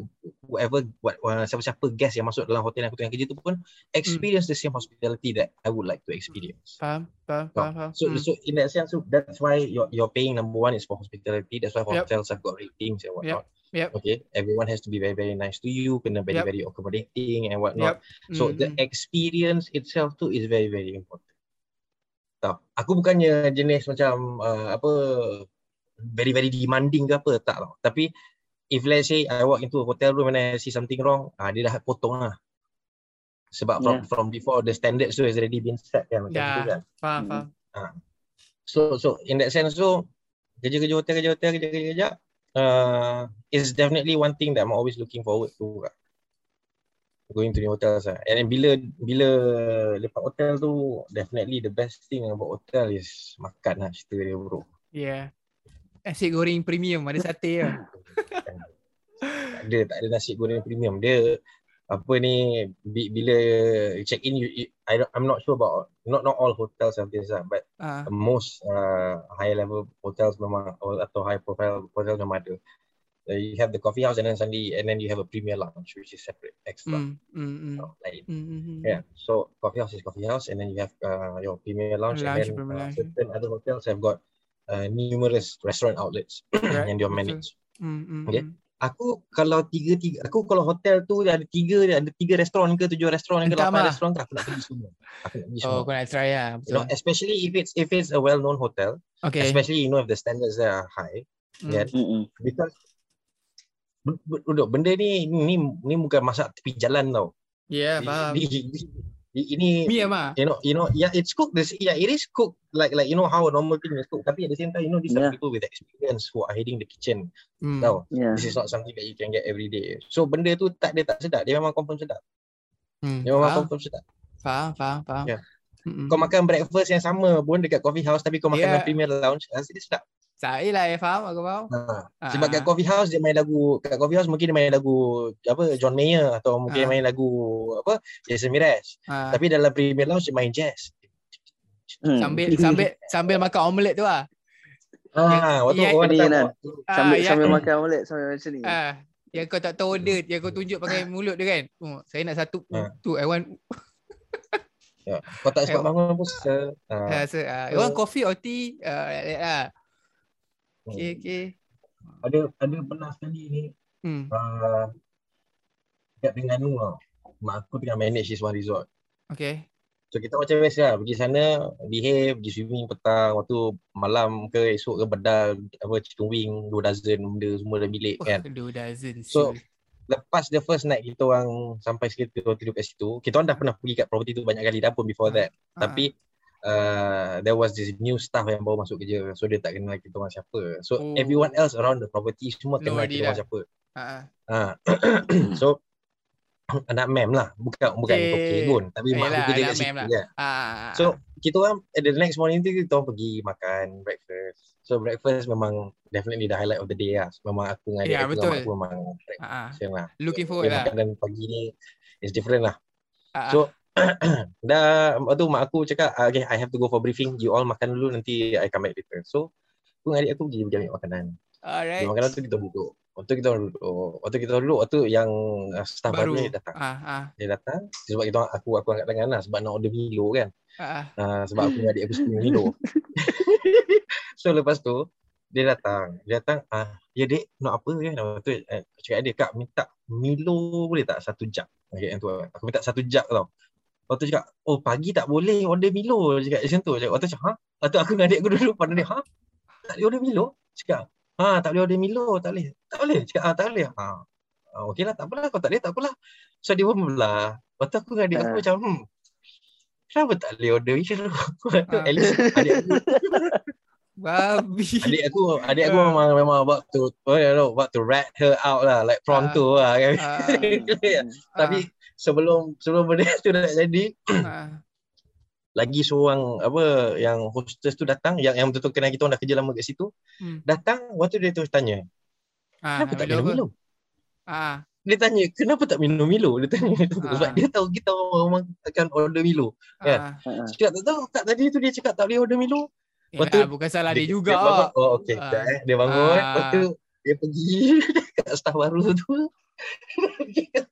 whoever what uh, siapa-siapa guest yang masuk dalam hotel yang aku tengah kerja tu pun experience the same hospitality that I would like to experience Faham, faham, So, faham, faham. so, Hmm. so in that sense, so that's why you're, you're paying number one is for hospitality. That's why Yep. hotels have got ratings and whatnot. Yep. Okay, everyone has to be very very nice to you, kena very Yep. very accommodating and whatnot. Yep. So Hmm, the experience itself too is very very important. Tak, aku bukannya jenis macam uh, apa very very demanding ke apa tak tau. Tapi if let's say I walk into a hotel room and I see something wrong, ah dia dah potong lah. Sebab from Yeah. from before the standards tu has already been set kan macam Yeah. tu kan. Faham, Hmm. faham. So so in that sense so kerja-kerja hotel kerja hotel kerja kerja kerja uh, is definitely one thing that I'm always looking forward to lah. Going to the hotels lah. And then bila bila lepas hotel tu definitely the best thing about hotel is makan lah cerita dia bro. Yeah. Nasi goreng premium ada sate lah. tak ada tak ada nasi goreng premium. Dia apa ni bi- bila check in you, I don't, I'm not sure about not not all hotels have this lah but Ah, most uh, high level hotels memang atau high profile hotels memang ada. Uh, you have the coffee house and then suddenly and then you have a premier lounge which is separate extra. hmm, hmm, hmm. Oh, lain. Hmm, hmm, hmm. Yeah. So coffee house is coffee house and then you have uh, your premier lounge, Lounge, and then uh, certain other hotels have got uh, numerous restaurant outlets Right, dia betul. manage. Hmm, hmm, Okay. hmm. Aku kalau tiga tiga aku kalau hotel tu ada tiga ada tiga restoran ke tujuh restoran ke lapan Mak. restoran ke aku nak pergi semua. Aku nak pergi semua. Oh, kau nak try lah. You know, Betul. especially if it's if it's a well known hotel, Okay. especially you know if the standards there are high, Hmm. yeah. Mm-mm. because duduk benda ni ni ni bukan masak tepi jalan tau. Ya, yeah, faham. Ini, ini, ini Mi ama. you know, you know, yeah, it's cooked. This, yeah, it is cooked like like you know how a normal thing is cooked. Tapi at the same time, you know, these are Yeah. people with experience who are heading the kitchen. Hmm. Tahu, Yeah. this is not something that you can get every day. So benda tu tak dia tak sedap. Dia memang confirm sedap. Hmm. Dia memang Faham, confirm sedap. faham, faham, faham. Yeah. Mm-mm. Kau makan breakfast yang sama pun dekat coffee house tapi kau makan Yeah. yeah. premier lounge, rasa dia sedap. Saya lah, ya, faham, aku faham. Ha. Sebab Ah. kat coffee house dia main lagu kat coffee house mungkin dia main lagu apa John Mayer atau mungkin dia main lagu apa Jason Mraz. Ah. Tapi dalam premier lounge dia main jazz. Hmm. sambil sambil sambil makan omelette tu ah. Ah, waktu Yeah. orang Ni datang kan. Sambil yang, sambil makan omelette sambil macam ni. ah, yang kau tak tahu order, yang kau tunjuk pakai mulut dia kan. Oh, saya nak satu Ah. tu I want Ya. Kau tak sempat bangun pun se. Ah. so, uh, So- you want coffee or tea? Uh, like that lah. Okay, okay. Ada ada pernah sekali ni Hmm. uh, dekat Terengganu tau. Mak aku tengah manage this one resort. Okay. So kita macam biasa lah pergi sana, behave, pergi swimming petang, waktu malam ke esok ke bedal apa chicken wing, dua dozen benda semua dalam bilik Oh, kan. dua dozen. So, siul. Lepas the first night kita orang sampai sekitar kita tidur kat situ, kita orang dah pernah pergi kat property tu banyak kali dah pun before that. Ah, Tapi uh, there was this new staff yang baru masuk kerja. So dia tak kenal kita orang siapa. So Oh. everyone else around the property semua kenal idea kita orang lah. siapa. ah, Ha. so anak mem lah. Bukan bukan Okay. okay pun. Tapi mak Yelah, aku kerja kat situ lah. kan. ah. So kita orang at the next morning tu kita orang pergi makan breakfast. So breakfast memang definitely the highlight of the day lah. Memang aku dengan adik Ya, aku dengan mak betul. aku memang breakfast lah. Looking forward lah. Makanan pagi ni is different lah. Ah, So dah waktu mak aku cakap "Ah, okay I have to go for briefing. You all makan dulu nanti I come back later. So aku dengan adik aku pergi pergi ambil makanan. Alright. Makanan tu kita duduk. Waktu kita duduk waktu kita duduk waktu yang uh, staff baru, Baru. ni datang. Ah, ah, dia datang sebab kita aku aku angkat tangan lah sebab nak order Milo kan. Ah, uh, sebab aku dengan adik aku suka Milo so lepas tu dia datang. Dia datang ah ya dek nak apa kan lepas tu eh, cakap dia kak minta Milo boleh tak? Satu jug. Okay, yang tu. Aku minta satu jug tau Lepas tu cakap, oh pagi tak boleh order Milo. Cakap macam tu. Lepas tu cakap, ha? Lepas tu aku dengan adik aku duduk pada dia, ha? Tak boleh order Milo? Cakap, ha tak boleh order Milo. Tak boleh. Tak boleh. Cakap, ha tak boleh. Ha. ha okey lah, tak apalah. Kau tak boleh, tak apalah. So dia pun belah. Lepas tu aku dengan adik aku Ah. macam, hmm. Kenapa tak boleh order Milo? Ah. At least adik aku Babi. adik aku adik aku Ah. memang memang about to oh, you know, about to rat her out lah like pronto lah kan. Ah. Tapi sebelum sebelum benda tu dah jadi ah, lagi seorang apa yang hostess tu datang yang yang betul-betul kenal kita orang dah kerja lama kat situ Hmm. datang waktu dia terus tanya ah, kenapa tak minum? Milo Ah, dia tanya kenapa tak minum Milo dia tanya sebab Ah. dia tahu kita orang akan order Milo Kan? ah. Ha, cakap tak tahu tak tadi tu dia cakap tak boleh order Milo Lepas Yelah, tu bukan salah dia, juga. dia bangun, oh okey Ah. eh dia bangun Ah. lepas tu dia pergi kat staff baru tu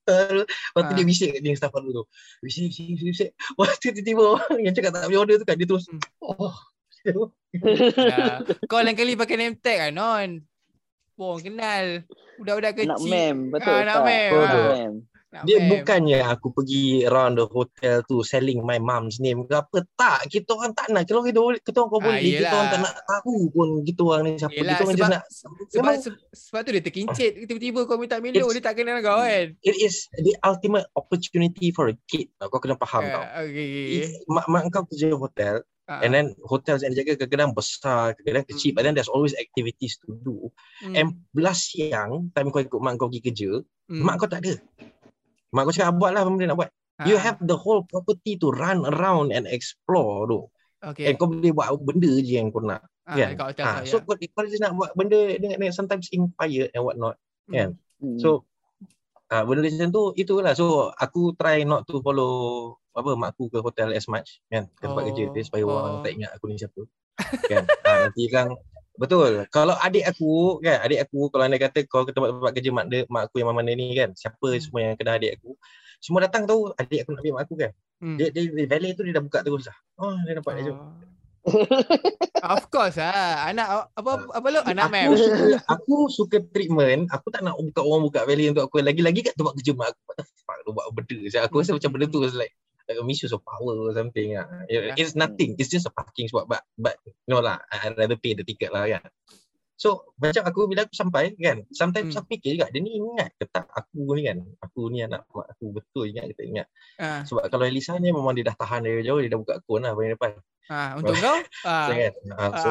Lepas tu Ah. dia bisik kat dia staff baru tu Bisik, bisik, bisik, bisik Lepas tu tiba-tiba orang yang cakap tak boleh order tu kan Dia terus Hmm. Oh Ya. Kau lain kali pakai name tag kan, Non? Pong kenal. Budak-budak kecil. Nak mem, betul Ah, nak mem, Betul, ah. Dia bukannya aku pergi around the hotel tu selling my mom's name ke apa. Tak, kita orang tak nak. Kalau kita boleh, kita orang kau Ah, boleh. kita yelah. orang tak nak tahu pun kita orang ni siapa. Yelah, kita orang sebab- nak. Sebab, memang se- sebab tu dia terkincit. Tiba-tiba kau minta Milo, dia tak kenal kau kan? it is the ultimate opportunity for a kid. Kau kena faham tau. Ah, okay. If mak, mak kau kerja hotel Ah, and then hotels yang dia jaga kadang-kadang besar, kadang-kadang kecil Hmm. but then there's always activities to do. hmm, And belas siang, time kau ikut mak kau pergi kerja, hmm. mak kau tak ada. Mak kau cakap buat lah apa benda nak buat. You Ah, have the whole property to run around and explore tu. okay. And kau boleh buat benda je yang kau nak. Ah, kan? tu, so ya. kau, kau just nak buat benda dengan, dengan sometimes inspired and what not. Hmm. kan? Hmm. So ah benda macam tu itulah. So aku try not to follow apa mak aku ke hotel as much kan ke tempat Oh, kerja dia supaya oh. orang tak ingat aku ni siapa. kan? ah, nanti kan betul. Kalau adik aku kan adik aku kalau anda kata kau ke tempat-tempat kerja mak dia, mak aku yang mana ni kan siapa Hmm. semua yang kenal adik aku semua datang tahu adik aku nak ambil mak aku kan. Hmm. Dia, dia, dia valet tu dia dah buka terus lah. Oh dia nampak dia jom. Oh. of course lah. Anak apa apa lu? Anak aku mem. suka aku suka treatment aku tak nak buka orang buka value untuk aku lagi-lagi kat tempat kerja mak aku what the fuck lu buat benda saya aku rasa macam benda tu like a misuse of power or something ah. Yeah. it's nothing. It's just a parking spot but but no lah. I- I'd rather pay the ticket lah kan So macam aku bila aku sampai kan, sometimes Hmm. aku fikir juga dia ni ingat ke tak aku ni kan. Aku ni anak mak aku betul ingat ke tak ingat. Ah, Sebab kalau Elisa ni memang dia dah tahan dari jauh, dia dah buka akun lah paling depan. ah, untuk kau? So, kan? Ah, so,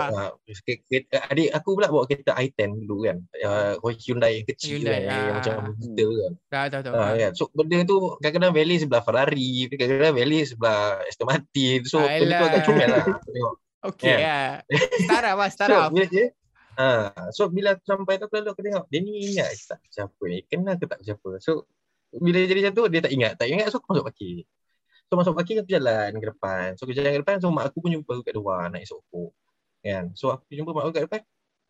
ke- ke- adik aku pula bawa kereta i10 dulu kan. Uh, Hyundai yang kecil Hyundai, kan, yang, yang macam kita kan. dah tahu tahu. Ah, Ah. kan. So benda tu kadang-kadang value sebelah Ferrari, kadang-kadang value sebelah Aston Martin. So benda tu agak comel lah. tengok. Okey lah. Startup lah, So startup. bila dia Ha, so bila sampai tu aku lalu aku tengok dia ni ingat ke tak siapa ni? Kenal ke tak siapa? So bila jadi macam tu dia tak ingat. Tak ingat so aku masuk parking. So masuk parking aku jalan ke depan. So aku jalan ke depan so mak aku pun jumpa aku kat luar naik sokok. Kan? So aku jumpa mak aku kat depan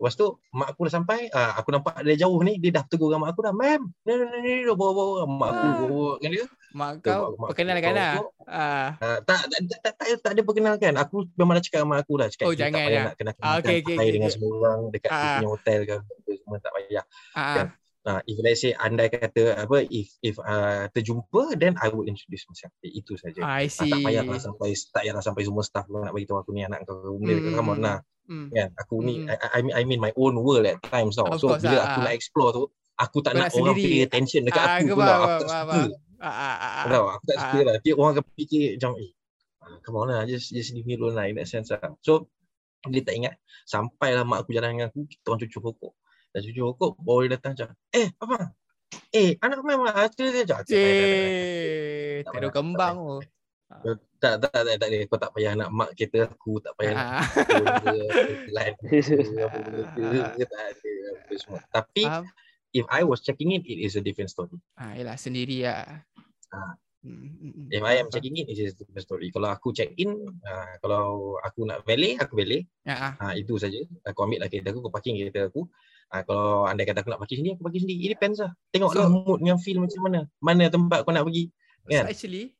lepas tu mak aku dah sampai ah, aku nampak dari jauh ni dia dah tegur dengan mak aku dah ma'am ni ni ni ni bawa bawa mak aku Ah. bawa dengan dia Mak kau mak- mak- perkenalkan mak- lah. mak- Ah. Ah, tak, tak, tak, tak, tak, tak ada perkenalkan. Aku memang dah cakap sama aku dah. Cakap, Oh, "Eh, tak jangan payah dah. nak kena Ah, pakai okey, dengan semua orang dekat dia Ah. punya hotel ke semua tak payah. Ah. Kan? Nah, if let's say andai kata apa if if uh, terjumpa then I would introduce myself. Eh, Itu saja. I see. tak payahlah sampai tak payahlah sampai semua staff nak bagi tahu aku ni anak kau. Benda Hmm, come on lah. Hmm. Kan? Aku ni Hmm. I, I mean I mean my own world at times tau. Of So course bila lah, aku ah. nak explore tu aku tak Kau nak nak orang sendiri. pay attention dekat Ah, aku aku faham, Aku faham, tak suka. Ah, ah, ah, ah. tahu aku tak Ah. suka lah. Dia orang akan fikir macam eh ah, come on lah just just leave me alone lah in that sense lah. So dia tak ingat sampailah mak aku jalan dengan aku kita orang cucuk rokok. Dan cucuk rokok baru dia datang macam eh apa? Eh anak kau memang ada dia. Cik, tak ada kembang tu. Tak tak tak tak ada kau tak payah nak mak kereta aku tak payah nak Ah. apa tak ada apa semua. Tapi if I was checking in it is a different story. Ah, yalah sendiri lah. Ah. Hmm, hmm, hmm. If I am checking in, it is a different story. Kalau aku check in, uh, kalau aku nak valet, aku valet. Ah, ah. Ha, itu saja. Aku ambil lah kereta aku, aku parking kereta aku. Ha, kalau andai kata aku nak parking sini, aku parking sini. It depends lah. Tengoklah So- mood dengan feel macam mana. Mana tempat kau nak pergi. So Kan? actually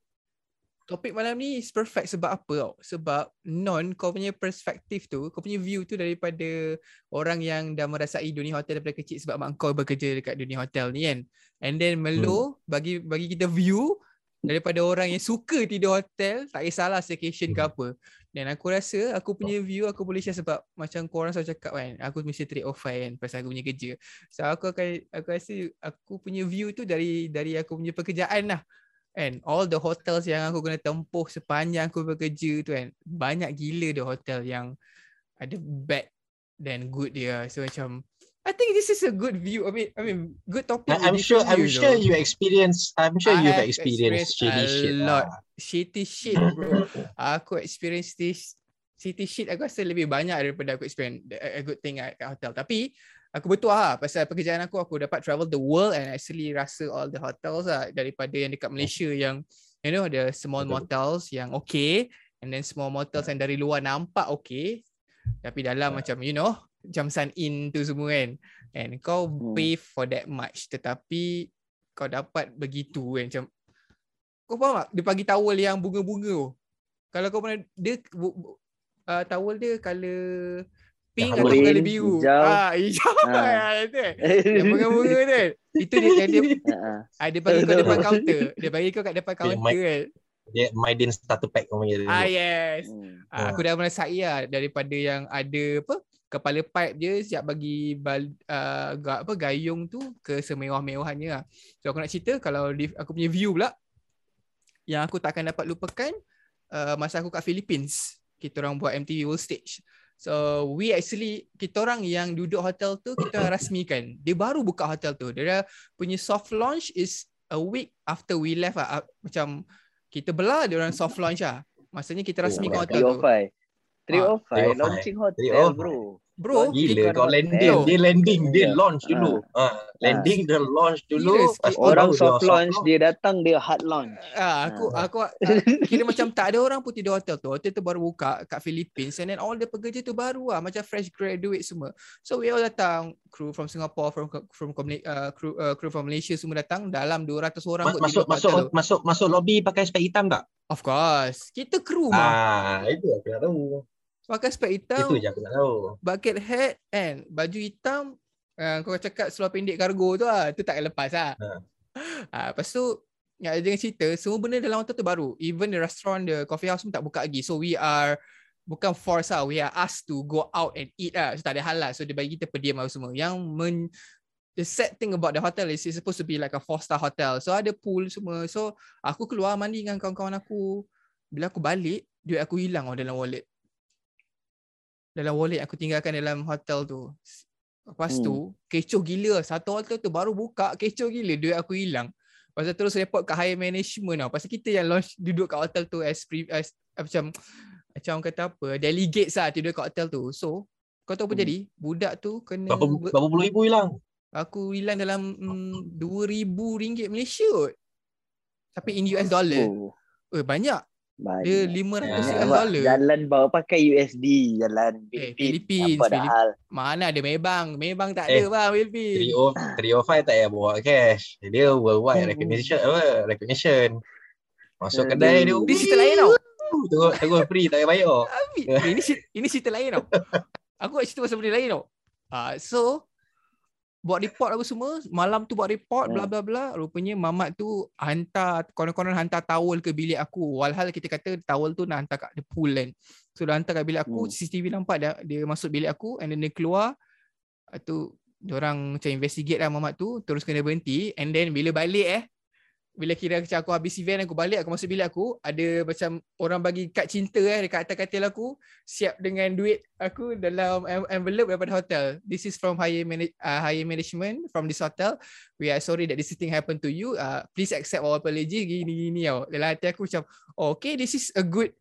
topik malam ni is perfect sebab apa tau? Sebab non kau punya perspektif tu, kau punya view tu daripada orang yang dah merasai dunia hotel daripada kecil sebab mak kau bekerja dekat dunia hotel ni kan. And then Melo bagi bagi kita view daripada orang yang suka tidur hotel, tak kisahlah staycation ke Hmm. apa. Dan aku rasa aku punya view aku boleh share sebab macam korang selalu cakap kan, aku mesti trade off kan pasal aku punya kerja. So aku akan aku rasa aku punya view tu dari dari aku punya pekerjaan lah and all the hotels yang aku kena tempuh sepanjang aku bekerja tu kan banyak gila the hotel yang ada bad dan good dia so macam I think this is a good view I mean I mean good topic I'm sure I'm sure though. you experience I'm sure I you've have experienced shitty experienced a shit. lot. lah. shitty shit bro aku experience this shitty shit aku rasa lebih banyak daripada aku experience a good thing at kat hotel tapi aku betul lah. Pasal pekerjaan aku aku dapat travel the world and actually rasa all the hotels lah. Daripada yang dekat Malaysia yang you know the small Betul. motels yang okay and then small motels yang dari luar nampak okay. Tapi dalam Ya. macam you know macam sun in tu semua kan. And kau Hmm. pay for that much tetapi kau dapat begitu kan. Macam kau faham tak? Dia bagi towel yang bunga-bunga tu. Kalau kau pernah dia uh, towel dia colour pink Yang atau green, colour biru hijau. ah hijau Ah. ah. tu kan yang bunga-bunga tu itu dia yang dia Ah, ah, dia bagi kau depan kaunter dia bagi kau kat depan kaunter Mike. kan Dia Maiden starter pack kau panggil dia. ah yes Hmm. Ah, aku dah merasai lah daripada yang ada apa kepala pipe dia siap bagi bal, uh, ga, apa gayung tu ke semewah-mewahannya lah. So aku nak cerita kalau di, aku punya view pula yang aku takkan dapat lupakan uh, masa aku kat Philippines. Kita orang buat MTV World Stage. So we actually kita orang yang duduk hotel tu kita orang rasmikan. Dia baru buka hotel tu. Dia punya soft launch is a week after we left lah. Ah, Macam kita belah dia orang soft launch lah. Maksudnya kita rasmikan hotel tu. 305. 305 305. launching hotel 305. bro. Bro, Gila Bukan kau landing, dia landing, dia launch dulu. Ha, landing dia launch dulu. Gila, Orang soft launch dia datang dia hard launch. Ah, aku aku ah, kira macam tak ada orang pun tidur hotel tu. Hotel tu baru buka kat Philippines and then all the pekerja tu baru lah macam fresh graduate semua. So we all datang crew from Singapore from from uh, crew uh, crew from Malaysia semua datang dalam 200 orang Mas, masuk masuk hotel tu. masuk masuk lobby pakai spek hitam tak? Of course. Kita crew mah. Ah, itu aku nak tahu. Pakai spek Itu hitam, je aku nak tahu. bucket hat and baju hitam. Uh, kau cakap seluar pendek kargo tu lah. Tu tak lepas lah. Ha. Ah, lepas tu ya, jangan cerita semua benda dalam hotel tu baru. Even the restaurant, the coffee house pun tak buka lagi. So we are bukan force lah. We are asked to go out and eat lah. So tak ada hal lah. So dia bagi kita perdiam apa semua. Yang men, the sad thing about the hotel is it's supposed to be like a four star hotel. So ada pool semua. So aku keluar mandi dengan kawan-kawan aku. Bila aku balik, duit aku hilang oh, dalam wallet. Dalam wallet aku tinggalkan dalam hotel tu. Lepas Hmm. tu, kecoh gila. Satu hotel tu baru buka, kecoh gila. Duit aku hilang. Pasal terus report kat higher management tau. Pasal kita yang launch duduk kat hotel tu as, pre, as macam macam orang kata apa, delegates lah tidur kat hotel tu. So, kau tahu apa Hmm. jadi? Budak tu kena Berapa, ber- berapa puluh ribu hilang? aku hilang dalam mm, RM2,000 Malaysia kot. Tapi in US dollar. Oh, Eh banyak. Dia banyak. 500 Ya, US dollar. Jalan bawa pakai USD, jalan Eh, Philippines. Apa dah hal? Mana ada Mebang? Mebang tak Eh, ada bang Philippines. 305 tak payah bawa cash. Dia worldwide recognition apa? Recognition. Masuk kedai dia. Ini cerita lain tau. Terus terus free tak payah bayar. Eh, ini ini cerita lain tau. Aku nak cerita pasal benda lain tau. Ah, so buat report apa semua, malam tu buat report bla Hmm. bla bla, rupanya mamat tu hantar konon-konon hantar towel ke bilik aku. Walhal kita kata towel tu nak hantar kat the pool kan. So dia hantar kat bilik aku, Hmm. CCTV nampak dia, dia masuk bilik aku and then dia keluar. Tu orang macam investigate lah mamat tu, terus kena berhenti and then bila balik eh bila kira macam aku habis event aku balik aku masuk bilik aku ada macam orang bagi kad cinta eh dekat atas katil aku siap dengan duit aku dalam en- envelope daripada hotel this is from higher manage, uh, higher management from this hotel we are sorry that this thing happened to you uh, please accept our apology gini gini tau dalam hati aku macam oh, okay this is a good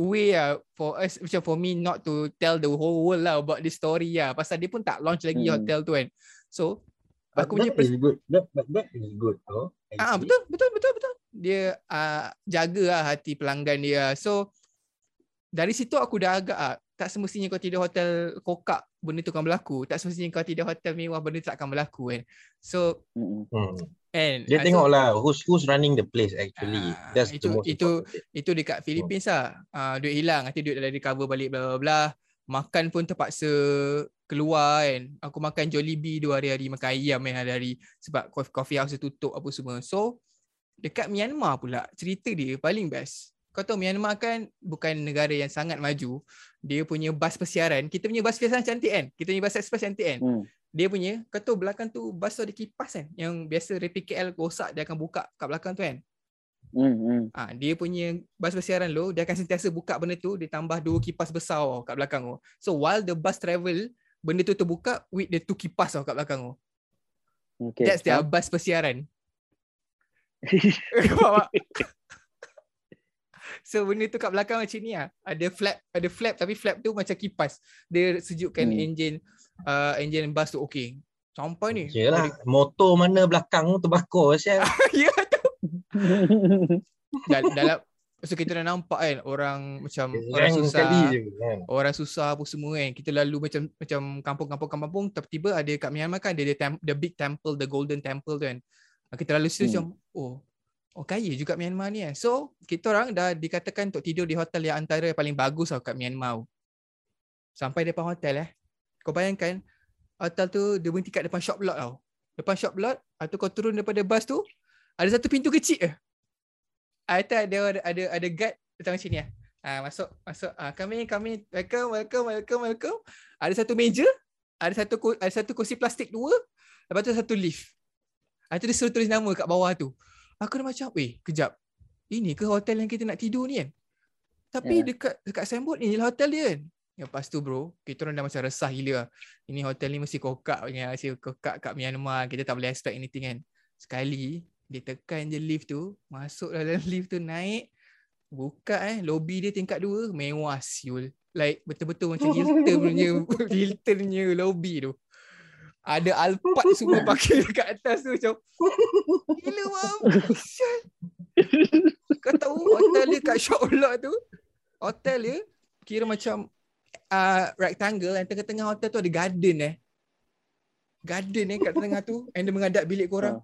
way uh, for us macam for me not to tell the whole world lah about this story lah pasal dia pun tak launch lagi Hmm. hotel tu kan so But aku punya that is good. That, but that is good though. Ah actually. betul betul betul betul. Dia uh, jaga lah hati pelanggan dia. So dari situ aku dah agak ah, tak semestinya kau tidur hotel kokak benda tu akan berlaku. Tak semestinya kau tidur hotel mewah benda tu tak akan berlaku kan. So. Hmm. and Dia ah, tengok so, lah who's who's running the place actually. Ah, That's itu- the most itu- important. itu dekat Philippines lah. Uh, duit hilang, nanti duit dah recover balik bla bla bla. Makan pun terpaksa keluar kan. Aku makan Jollibee dua hari-hari, makan ayam kan hari-hari sebab coffee, house tutup apa semua. So dekat Myanmar pula cerita dia paling best. Kau tahu Myanmar kan bukan negara yang sangat maju. Dia punya bas persiaran, kita punya bas persiaran cantik kan? Kita punya bas express cantik kan? Hmm. Dia punya, kau tahu belakang tu bas tu ada kipas kan? Yang biasa RPKL rosak dia akan buka kat belakang tu kan? Hmm. Hmm. Ah, dia punya bas persiaran lo, dia akan sentiasa buka benda tu, dia tambah dua kipas besar tau kat belakang tu. So while the bus travel, benda tu terbuka with the two kipas tau kat belakang tu. Okay. That's their bus persiaran. So benda tu kat belakang macam ni lah. Ada flap, ada flap tapi flap tu macam kipas. Dia sejukkan Hmm. enjin uh, enjin bus tu okey. Sampai ni. Yelah, motor mana belakang tu terbakar sial. ya tu. Dal- dalam so kita dah nampak kan orang macam orang Rang susah. je kan. orang susah apa semua kan. Kita lalu macam macam kampung-kampung kampung tiba-tiba ada kat Myanmar kan ada the, tem- the big temple, the golden temple tu kan. Ah, Kita lalu situ Hmm. macam oh oh kaya juga Myanmar ni kan. So kita orang dah dikatakan untuk tidur di hotel yang antara yang paling bagus tau kat Myanmar. Sampai depan hotel eh. Kau bayangkan hotel tu dia berhenti kat depan shop lot tau. Depan shop lot atau kau turun daripada bus tu ada satu pintu kecil je. Ah, itu ada ada ada, ada guard macam ni ah. Ah, masuk masuk ah kami kami welcome welcome welcome welcome. Ada satu meja, ada satu ada satu kursi plastik dua, lepas tu satu lift. Ah tu dia suruh tulis nama kat bawah tu. Aku dah macam, "Weh, kejap. Ini ke hotel yang kita nak tidur ni kan?" Tapi Ya. dekat dekat signboard ni lah hotel dia kan. Lepas tu bro, kita orang dah macam resah gila. lah. Ini hotel ni mesti kokak punya, mesti kokak kat Myanmar. Kita tak boleh expect anything kan. Sekali, dia tekan je lift tu, masuk dalam lift tu, naik, buka eh, lobby dia tingkat dua, mewah siul. Like betul-betul macam Hilton punya, Hilton punya lobby tu. Ada Alphard semua pakai dekat atas tu macam Gila mampus sial. Kau tahu hotel dia kat shop lot tu Hotel dia Kira macam uh, Rectangle And tengah-tengah hotel tu ada garden eh Garden eh kat tengah tu And dia menghadap bilik korang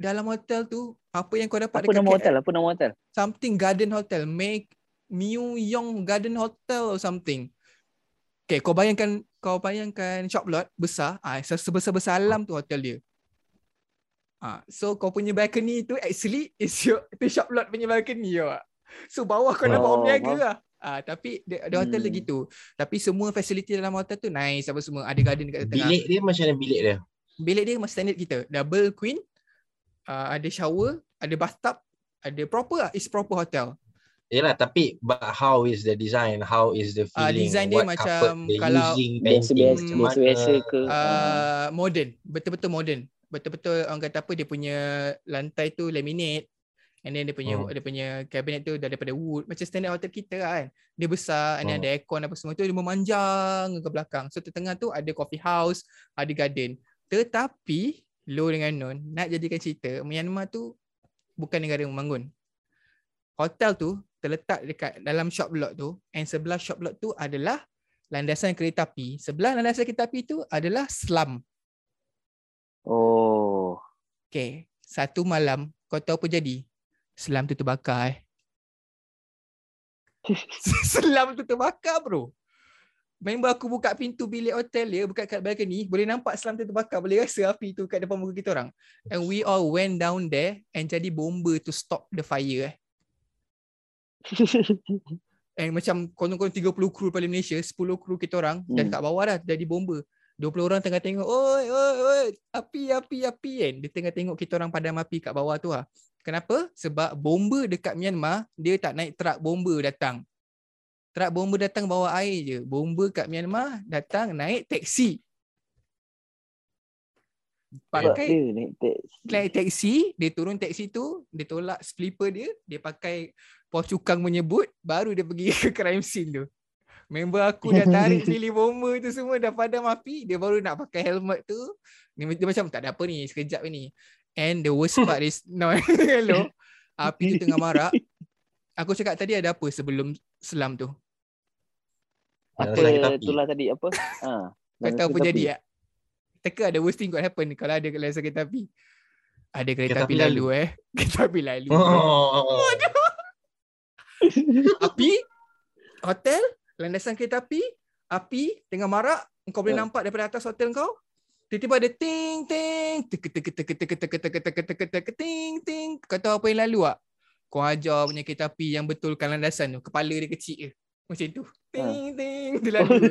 Dalam hotel tu Apa yang kau dapat Apa nama KL, hotel? Apa nama hotel? Something Garden Hotel Make Mew Yong Garden Hotel or something Okay kau bayangkan Kau bayangkan shop lot Besar ah, Sebesar-besar alam tu hotel dia Ah, so kau punya balcony tu actually is your tu shop lot punya balcony tak? So bawah kau nampak orang berniaga faham. lah. Ah tapi the, the hotel dia Hmm. gitu. Tapi semua facility dalam hotel tu nice apa semua. Ada garden dekat tengah. Bilik dia macam mana bilik dia? Bilik dia memang standard kita. Double queen, uh, ada shower, ada bathtub, ada proper lah. It's proper hotel. Yalah tapi but how is the design? How is the Ah, feeling? design dia What macam kalau- using, Biasa-biasa, ke? Uh, modern. Betul-betul modern. Betul-betul orang kata apa dia punya lantai tu laminate. And then dia punya Hmm. dia punya cabinet tu dah daripada wood. Macam standard hotel kita lah kan. Dia besar, and then Hmm. ada aircon apa semua tu dia memanjang ke belakang. So tengah tu ada coffee house, ada garden. Tetapi Lo dengan Non nak jadikan cerita Myanmar tu bukan negara membangun. Hotel tu terletak dekat dalam shop block tu and sebelah shop block tu adalah landasan kereta api. Sebelah landasan kereta api tu adalah slum. Oh. Okay. Satu malam kau tahu apa jadi? Selam tu terbakar eh. Selam tu terbakar bro. Member aku buka pintu bilik hotel dia, buka kat balcony, boleh nampak selam tu terbakar, boleh rasa api tu kat depan muka kita orang. And we all went down there and jadi bomber to stop the fire eh. And macam konon-konon 30 kru daripada Malaysia, 10 kru kita orang hmm. dan kat bawah dah jadi bomber. 20 orang tengah tengok, oi, oi, oi, api, api, api kan. Dia tengah tengok kita orang padam api kat bawah tu lah. Kenapa? Sebab bomber dekat Myanmar, dia tak naik truck bomber datang. Truck bomber datang bawa air je. Bomber kat Myanmar datang naik teksi. Pakai dia naik teksi, dia turun teksi tu, dia tolak slipper dia, dia pakai pos cukang menyebut, baru dia pergi ke crime scene tu. Member aku dah tarik pilih bomber tu semua, dah padam api, dia baru nak pakai helmet tu. Dia, dia macam tak ada apa ni, sekejap ni. And the worst part is, no, hello, api tu tengah marak. Aku cakap tadi ada apa sebelum selam tu? Apa itulah tadi apa? Ha. Kau tahu apa jadi tak? Teka ada worst thing got happen kalau ada kereta kereta api. Ada kereta Kereta api api lalu eh. Kereta api lalu. Oh. api, hotel, landasan kereta api, api tengah marak, kau boleh Ya. nampak daripada atas hotel kau. Tiba-tiba ada ting ting, tek tek tek tek tek tek tek tek tek tek tek ting ting. Kau tahu apa yang lalu tak? Kau ajar punya kereta api yang betulkan landasan tu, kepala dia kecil je. Macam tu. Ting ting, dia lalu.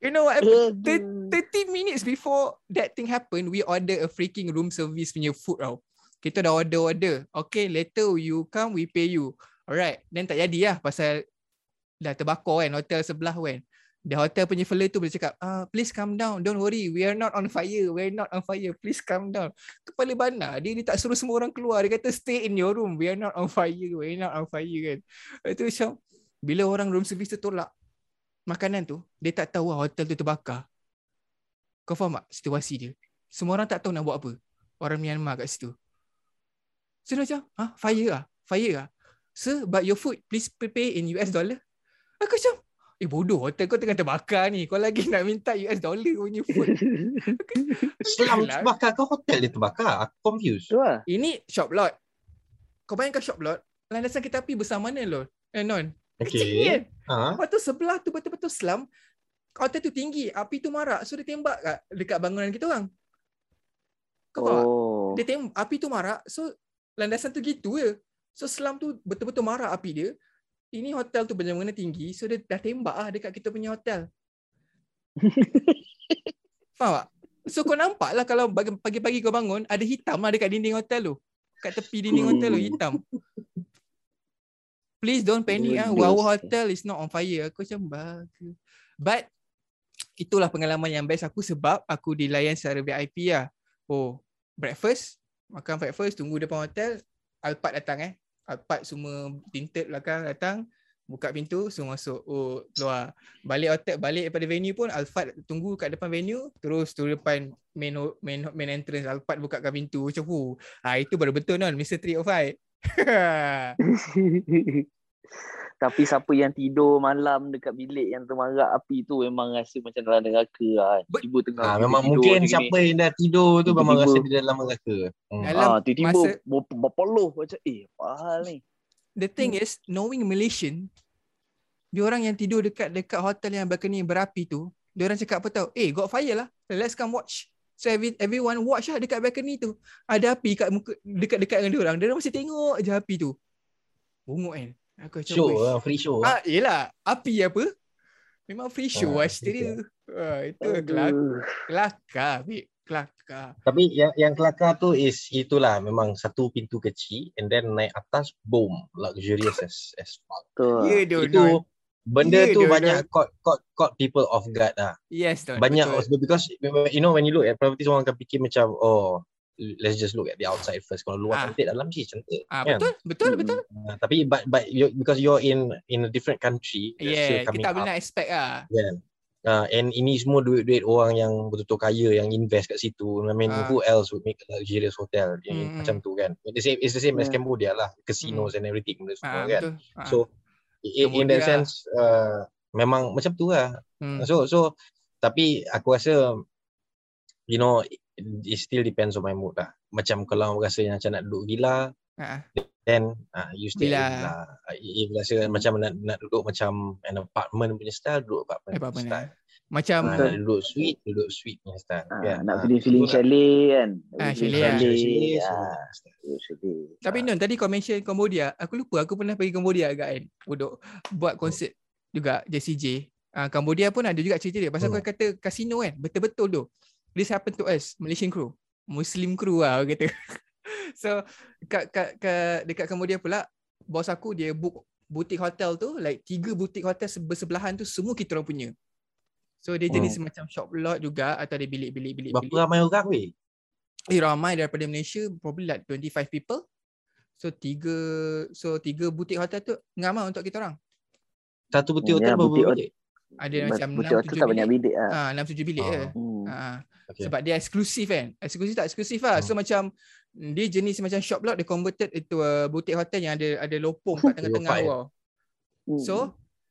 You know what happened? Aduh. 30 minutes before that thing happened, we order a freaking room service punya food tau. Kita dah order-order. Okay, later you come, we pay you. Alright, then tak jadi lah pasal dah terbakar kan hotel sebelah kan. The hotel punya fella tu boleh cakap, ah, please calm down, don't worry, we are not on fire, we are not on fire, please calm down. Kepala bana, dia, dia tak suruh semua orang keluar, dia kata stay in your room, we are not on fire, we are not on fire kan. Itu macam, bila orang room service tu tolak makanan tu, dia tak tahu lah hotel tu terbakar. Kau faham tak situasi dia? Semua orang tak tahu nak buat apa. Orang Myanmar kat situ. So dia macam, ha? Fire lah? Fire lah? Sir, but your food, please pay in US dollar. Aku macam, eh bodoh, hotel kau tengah terbakar ni. Kau lagi nak minta US dollar punya food. Selam Lah. terbakar ke hotel dia terbakar? Aku confused. Lah. Ini shop lot. Kau bayangkan shop lot, landasan kereta api besar mana lo? Eh non, kecil Okay. kan? Ha? Lepas tu sebelah tu betul-betul slum. Hotel tu tinggi, api tu marak. So dia tembak kat dekat bangunan kita orang. Kau faham? Oh. Dia tembak, api tu marak. So landasan tu gitu je. So slum tu betul-betul marak api dia. Ini hotel tu benar-benar tinggi. So dia dah tembak lah dekat kita punya hotel. Faham tak? So kau nampak lah kalau pagi-pagi kau bangun, ada hitam lah dekat dinding hotel tu. Kat tepi dinding hotel tu hitam. Please don't panic ah. Sia. hotel is not on fire. Aku macam bagus. But itulah pengalaman yang best aku sebab aku dilayan secara VIP lah. Oh, breakfast, makan breakfast, tunggu depan hotel, Alphard datang eh. Alphard semua tinted belakang datang, buka pintu, semua masuk. Oh, keluar. Balik hotel, balik daripada venue pun Alphard tunggu kat depan venue, terus tu depan main main main entrance Alphard bukakan pintu. Macam, "Hu, ah itu baru betul non, Mr. 305." Tapi siapa yang tidur malam dekat bilik yang termarak api tu memang rasa macam dalam neraka lah. But- Tiba tengah Ha, tidur memang tidur mungkin siapa gini. yang dah tidur tu memang Tiba-tiba. rasa dia dalam neraka. Hmm. Dalam Ah, tiba-tiba masa- loh macam eh apa hal ni. The thing is, knowing Malaysian, dia orang yang tidur dekat dekat hotel yang balcony berapi tu, dia orang cakap apa tau? Eh, got fire lah. Let's come watch. So every, everyone watch lah dekat balcony tu. Ada api kat muka dekat-dekat dengan dia orang. Dia orang masih tengok je api tu. Bunguk kan. Aku macam Show lah, free show. Ah, yelah. Api apa? Memang free show Ah, lah cerita dia. Ah, itu kelak, Aduh. kelakar, babe. Kelakar. Tapi yang yang kelakar tu is itulah memang satu pintu kecil and then naik atas boom luxurious as as fuck. Tu. Ya, yeah, Itu benda Ya, tu Don, banyak caught caught caught people off guard lah. Yes, Don. Banyak betul. because you know when you look at properties orang akan fikir macam oh let's just look at the outside first. Kalau luar Ah. cantik dalam sih cantik. Ah, kan? betul, betul, Hmm. betul. Uh, tapi but but you, because you're in in a different country, Yeah, kita tak boleh expect lah. Uh, and ini semua duit-duit orang yang betul-betul kaya yang invest kat situ. I mean, Ah. who else would make a luxurious hotel Hmm, macam tu kan? It's the same, it's the same as Yeah. Cambodia lah, casinos and everything benda Ah, semua kan. betul. Ah. So in, in that Cambodia. sense, uh, memang macam tu lah. Hmm. So so tapi aku rasa you know it, still depends on my mood lah. Macam kalau rasa yang macam nak duduk villa, Ah, then uh, you stay at villa. Uh, If rasa macam nak, nak duduk macam an apartment punya style, duduk apartment, apa apa punya nak. style. Macam Ah, nak duduk suite, duduk suite punya style. Ah, kan? nak Ah, feeling-feeling tu lah. chalet kan. Ah, Feeling chalet lah. Ah, chalet. Tapi Ah. Nun tadi kau mention Cambodia. Aku lupa aku pernah pergi Cambodia agak kan. Duduk buat konsert juga JCJ. Ah Cambodia pun ada juga cerita dia. Pasal Hmm. kau kata kasino kan. Betul-betul tu. This happened to us, Malaysian crew. Muslim crew lah orang kata. so kat, kat, kat, dekat Cambodia pula bos aku dia book butik hotel tu like tiga butik hotel se- bersebelahan tu semua kita orang punya. So dia jenis semacam shop lot juga atau ada bilik-bilik bilik. Berapa ramai orang weh? Eh ramai daripada Malaysia probably like 25 people. So tiga so tiga butik hotel tu ngam lah untuk kita orang. Satu Ya, hotel berapa butik bilik? Ada But- macam Betul 6 hotel 7 tak banyak bilik. bilik lah. Ah 6 7 bilik Ah. je. Hmm. Ah Okay. sebab dia eksklusif kan. Eksklusif tak eksklusif lah. So macam dia jenis macam shop lot dia converted into a butik hotel yang ada ada lopong kat tengah-tengah Five. tau. Hmm. So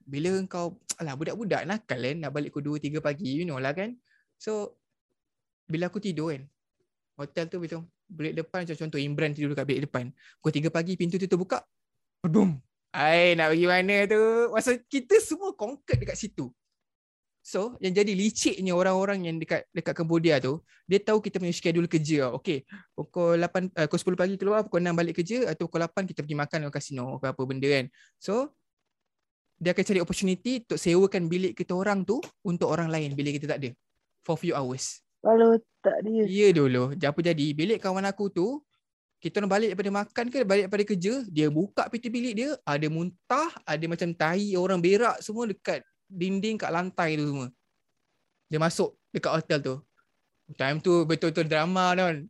bila kau alah budak-budak nakal kan nak balik pukul 2 3 pagi you know lah kan. So bila aku tidur kan hotel tu betul bilik depan macam contoh Imran tidur dekat bilik depan. Pukul 3 pagi pintu tu terbuka. Boom. Ai nak pergi mana tu? Masa kita semua conquered dekat situ. So yang jadi liciknya orang-orang yang dekat dekat Cambodia tu, dia tahu kita punya schedule kerja. Okay, pukul 8 uh, pukul 10 pagi keluar, pukul 6 balik kerja atau pukul 8 kita pergi makan di kasino ke apa benda kan. So dia akan cari opportunity untuk sewakan bilik kita orang tu untuk orang lain bila kita tak ada. For few hours. Kalau tak dia. Ya dulu. Apa jadi bilik kawan aku tu kita orang balik daripada makan ke balik daripada kerja, dia buka pintu bilik dia, ada muntah, ada macam tahi orang berak semua dekat dinding kat lantai tu semua. Dia masuk dekat hotel tu. Time tu betul-betul drama kan.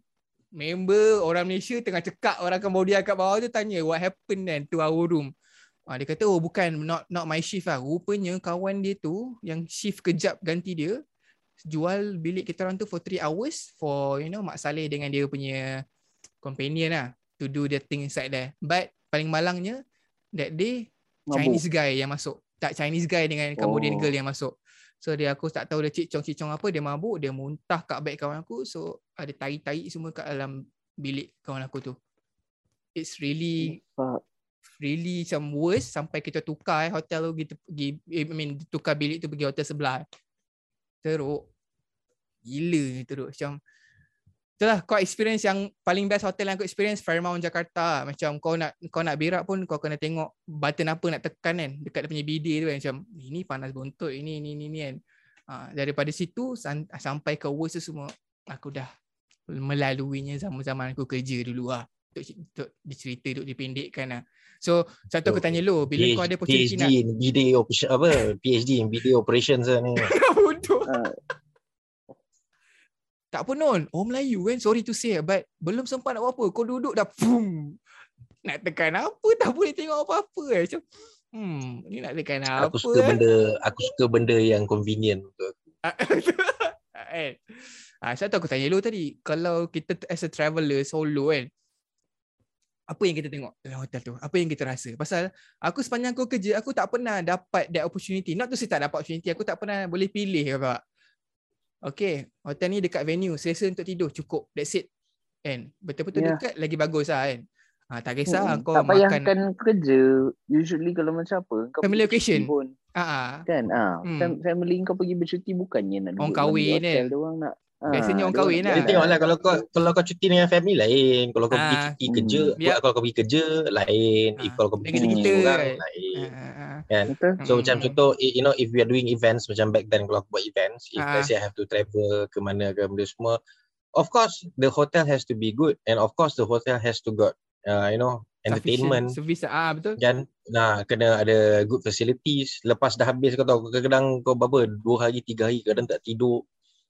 Member orang Malaysia tengah cekak orang Cambodia kat bawah tu tanya what happened then to our room. Ah, dia kata oh bukan not not my shift lah. Rupanya kawan dia tu yang shift kejap ganti dia jual bilik kita orang tu for 3 hours for you know Mak Saleh dengan dia punya companion lah to do the thing inside there. But paling malangnya that day Mabuk. Chinese guy yang masuk. Tak Chinese guy dengan Cambodian Oh. girl yang masuk. So dia aku tak tahu dia cicong-cicong apa dia mabuk dia muntah kat beg kawan aku so ada tai-tai semua kat dalam bilik kawan aku tu. It's really Fuck. really macam worse sampai kita tukar eh, hotel tu kita pergi eh, I mean tukar bilik tu pergi hotel sebelah. Teruk. Gila ni teruk macam Itulah kau experience yang paling best hotel yang aku experience Fairmount Jakarta. Macam kau nak kau nak berak pun kau kena tengok button apa nak tekan kan dekat dia punya bidet tu kan macam ini panas bontot ini ini ini, ini kan. Ha, daripada situ san- sampai ke worst tu semua aku dah melaluinya zaman-zaman aku kerja dulu lah. Untuk, untuk dicerita, untuk dipendekkan lah. So, satu aku tanya lu, bila kau ada opportunity PhD nak in video operation apa? PhD in video operations lah ni. bodoh. Ah. Tak apa non, orang Melayu kan, sorry to say but belum sempat nak buat apa. Kau duduk dah boom. Nak tekan apa tak boleh tengok apa-apa eh. Macam hmm, ni nak tekan apa Aku suka eh? benda aku suka benda yang convenient untuk aku. kan. Ah, satu aku tanya lu tadi, kalau kita as a traveller solo kan, apa yang kita tengok dalam hotel tu? Apa yang kita rasa? Pasal aku sepanjang aku kerja, aku tak pernah dapat that opportunity. Not to say tak dapat opportunity, aku tak pernah boleh pilih apa. Okay, hotel ni dekat venue, selesa untuk tidur, cukup. That's it. Kan? Betul-betul Yeah. dekat, lagi bagus lah kan. Ha, tak kisah Hmm, kau tak makan. payahkan kerja. Usually kalau macam apa. Kau Family occasion. Pun, Ah, ah. kan? Ah, Hmm. fam- family kau pergi bercuti bukannya nak Orang duduk dalam kahwin hotel kan? dia orang nak Biasanya orang kahwin lah. Tengok lah kalau kau kalau kau cuti dengan family lain, kalau kau pergi Ah. cuti kerja, Hmm. Ya. kalau kau pergi kerja lain, Ah. if kalau kau pergi Dengan kita, orang right? lain. Ah, ah, ah. Kan? Betul? So macam Hmm. contoh i- you know if we are doing events macam back then kalau aku buat events if Ah. let's say I have to travel ke mana ke benda semua of course the hotel has to be good and of course the hotel has to got uh, you know entertainment Service ah betul. kan nah kena ada good facilities lepas dah habis kau tahu kadang-kadang kau berapa dua hari tiga hari kadang tak tidur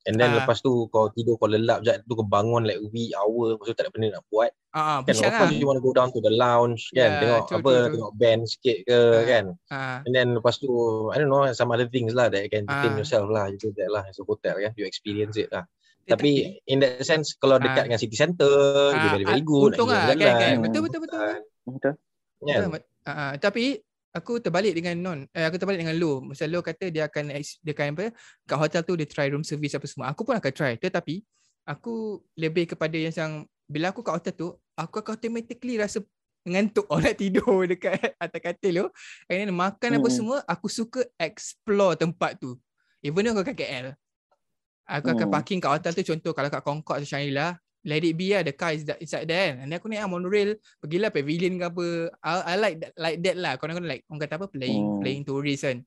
and then Ah. lepas tu kau tidur kau lelap je tu kau bangun like wee hour lepas tu tak ada benda nak buat Ah, ah kan of ah. course you want to go down to the lounge kan Yeah, tengok true, apa true, true. tengok band sikit ke Ah. kan Ah. And then lepas tu I don't know some other things lah that you can entertain Ah. yourself lah you do that lah as a hotel kan you experience it lah Eh, tapi in that sense kalau dekat Ah. dengan city center dia ah, very very good Untung lah kan, kan. Betul betul betul. kan Betul. kan Betul, ah, ah. tapi aku terbalik dengan non eh, aku terbalik dengan Lo. Masa Lo kata dia akan dia akan apa kat hotel tu dia try room service apa semua. Aku pun akan try. Tetapi aku lebih kepada yang yang bila aku kat hotel tu, aku akan automatically rasa ngantuk or nak tidur dekat atas katil tu. And then makan apa Hmm. semua, aku suka explore tempat tu. Even though aku kat KL. Aku akan Hmm. parking kat hotel tu contoh kalau kat Concord atau Shangri-La, let it be lah the car is that, inside there kan. And then aku naik ah, monorail, pergilah pavilion ke apa. I, I like that, like that lah. Kadang-kadang like orang kata apa playing Hmm. playing tourist kan.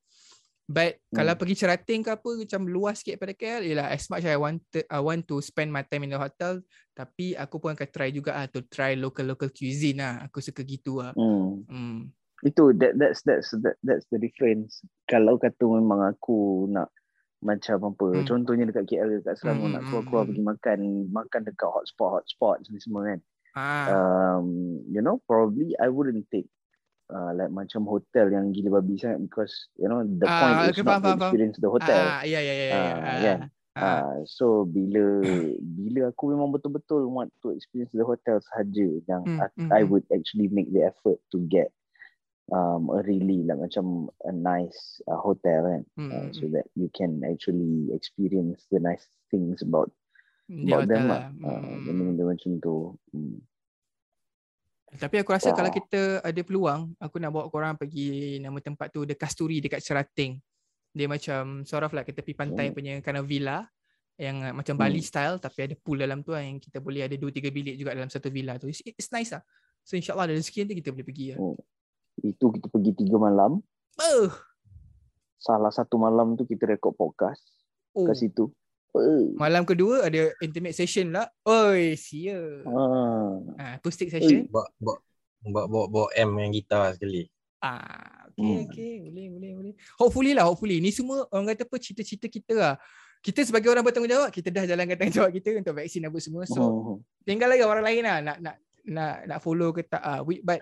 But Hmm. kalau pergi Cerating ke apa macam luas sikit pada KL, ialah as much I want to, I want to spend my time in the hotel, tapi aku pun akan try juga ah to try local local cuisine lah. Aku suka gitu lah. Hmm. Hmm. Itu that that's that's that, that's the difference. Kalau kata memang aku nak macam apa, Hmm. contohnya dekat KL dekat Selangor Hmm, nak hmm, keluar-keluar hmm. pergi makan makan dekat hotspot hotspot semua semua kan. Ah. Um, you know, probably I wouldn't take uh, like macam hotel yang gila babi sangat because you know the Ah, point is not faham, to faham. experience the hotel. Ah, ya ya ya ya. Ah, Ah, kan? ah. Ah, so bila bila aku memang betul-betul want to experience the hotel sahaja yang Hmm, I, hmm, I hmm. would actually make the effort to get um a really like macam a nice uh, hotel kan Hmm, uh, so that you can actually experience the nice things about Di about them lah. lah. Uh, benda-benda macam tu. Hmm. Tapi aku rasa Ya. kalau kita ada peluang, aku nak bawa korang pergi nama tempat tu The Kasturi dekat Cerating. Dia macam sort of like ke tepi pantai Hmm. punya kind of villa yang uh, macam Hmm. Bali style tapi ada pool dalam tu lah yang kita boleh ada 2 3 bilik juga dalam satu villa tu. It's, it's nice lah. So insyaAllah ada rezeki nanti kita boleh pergi lah. Hmm. Itu kita pergi tiga malam. Oh, Salah satu malam tu kita rekod podcast oh. kat situ. Uh. Malam kedua ada intimate session lah. Oi, sia. Ah. Ah, acoustic session. bawa bawa bawa bawa, bawa M yang gitar sekali Ah, okay, Hmm. okay. Boleh, boleh, boleh. Hopefully lah, hopefully. Ni semua orang kata apa, cita-cita kita lah. Kita sebagai orang bertanggungjawab, kita dah jalankan tanggungjawab kita untuk vaksin apa semua. So, Hmm. tinggal lagi orang lain lah nak nak nak nak follow ke tak. Ah, we, but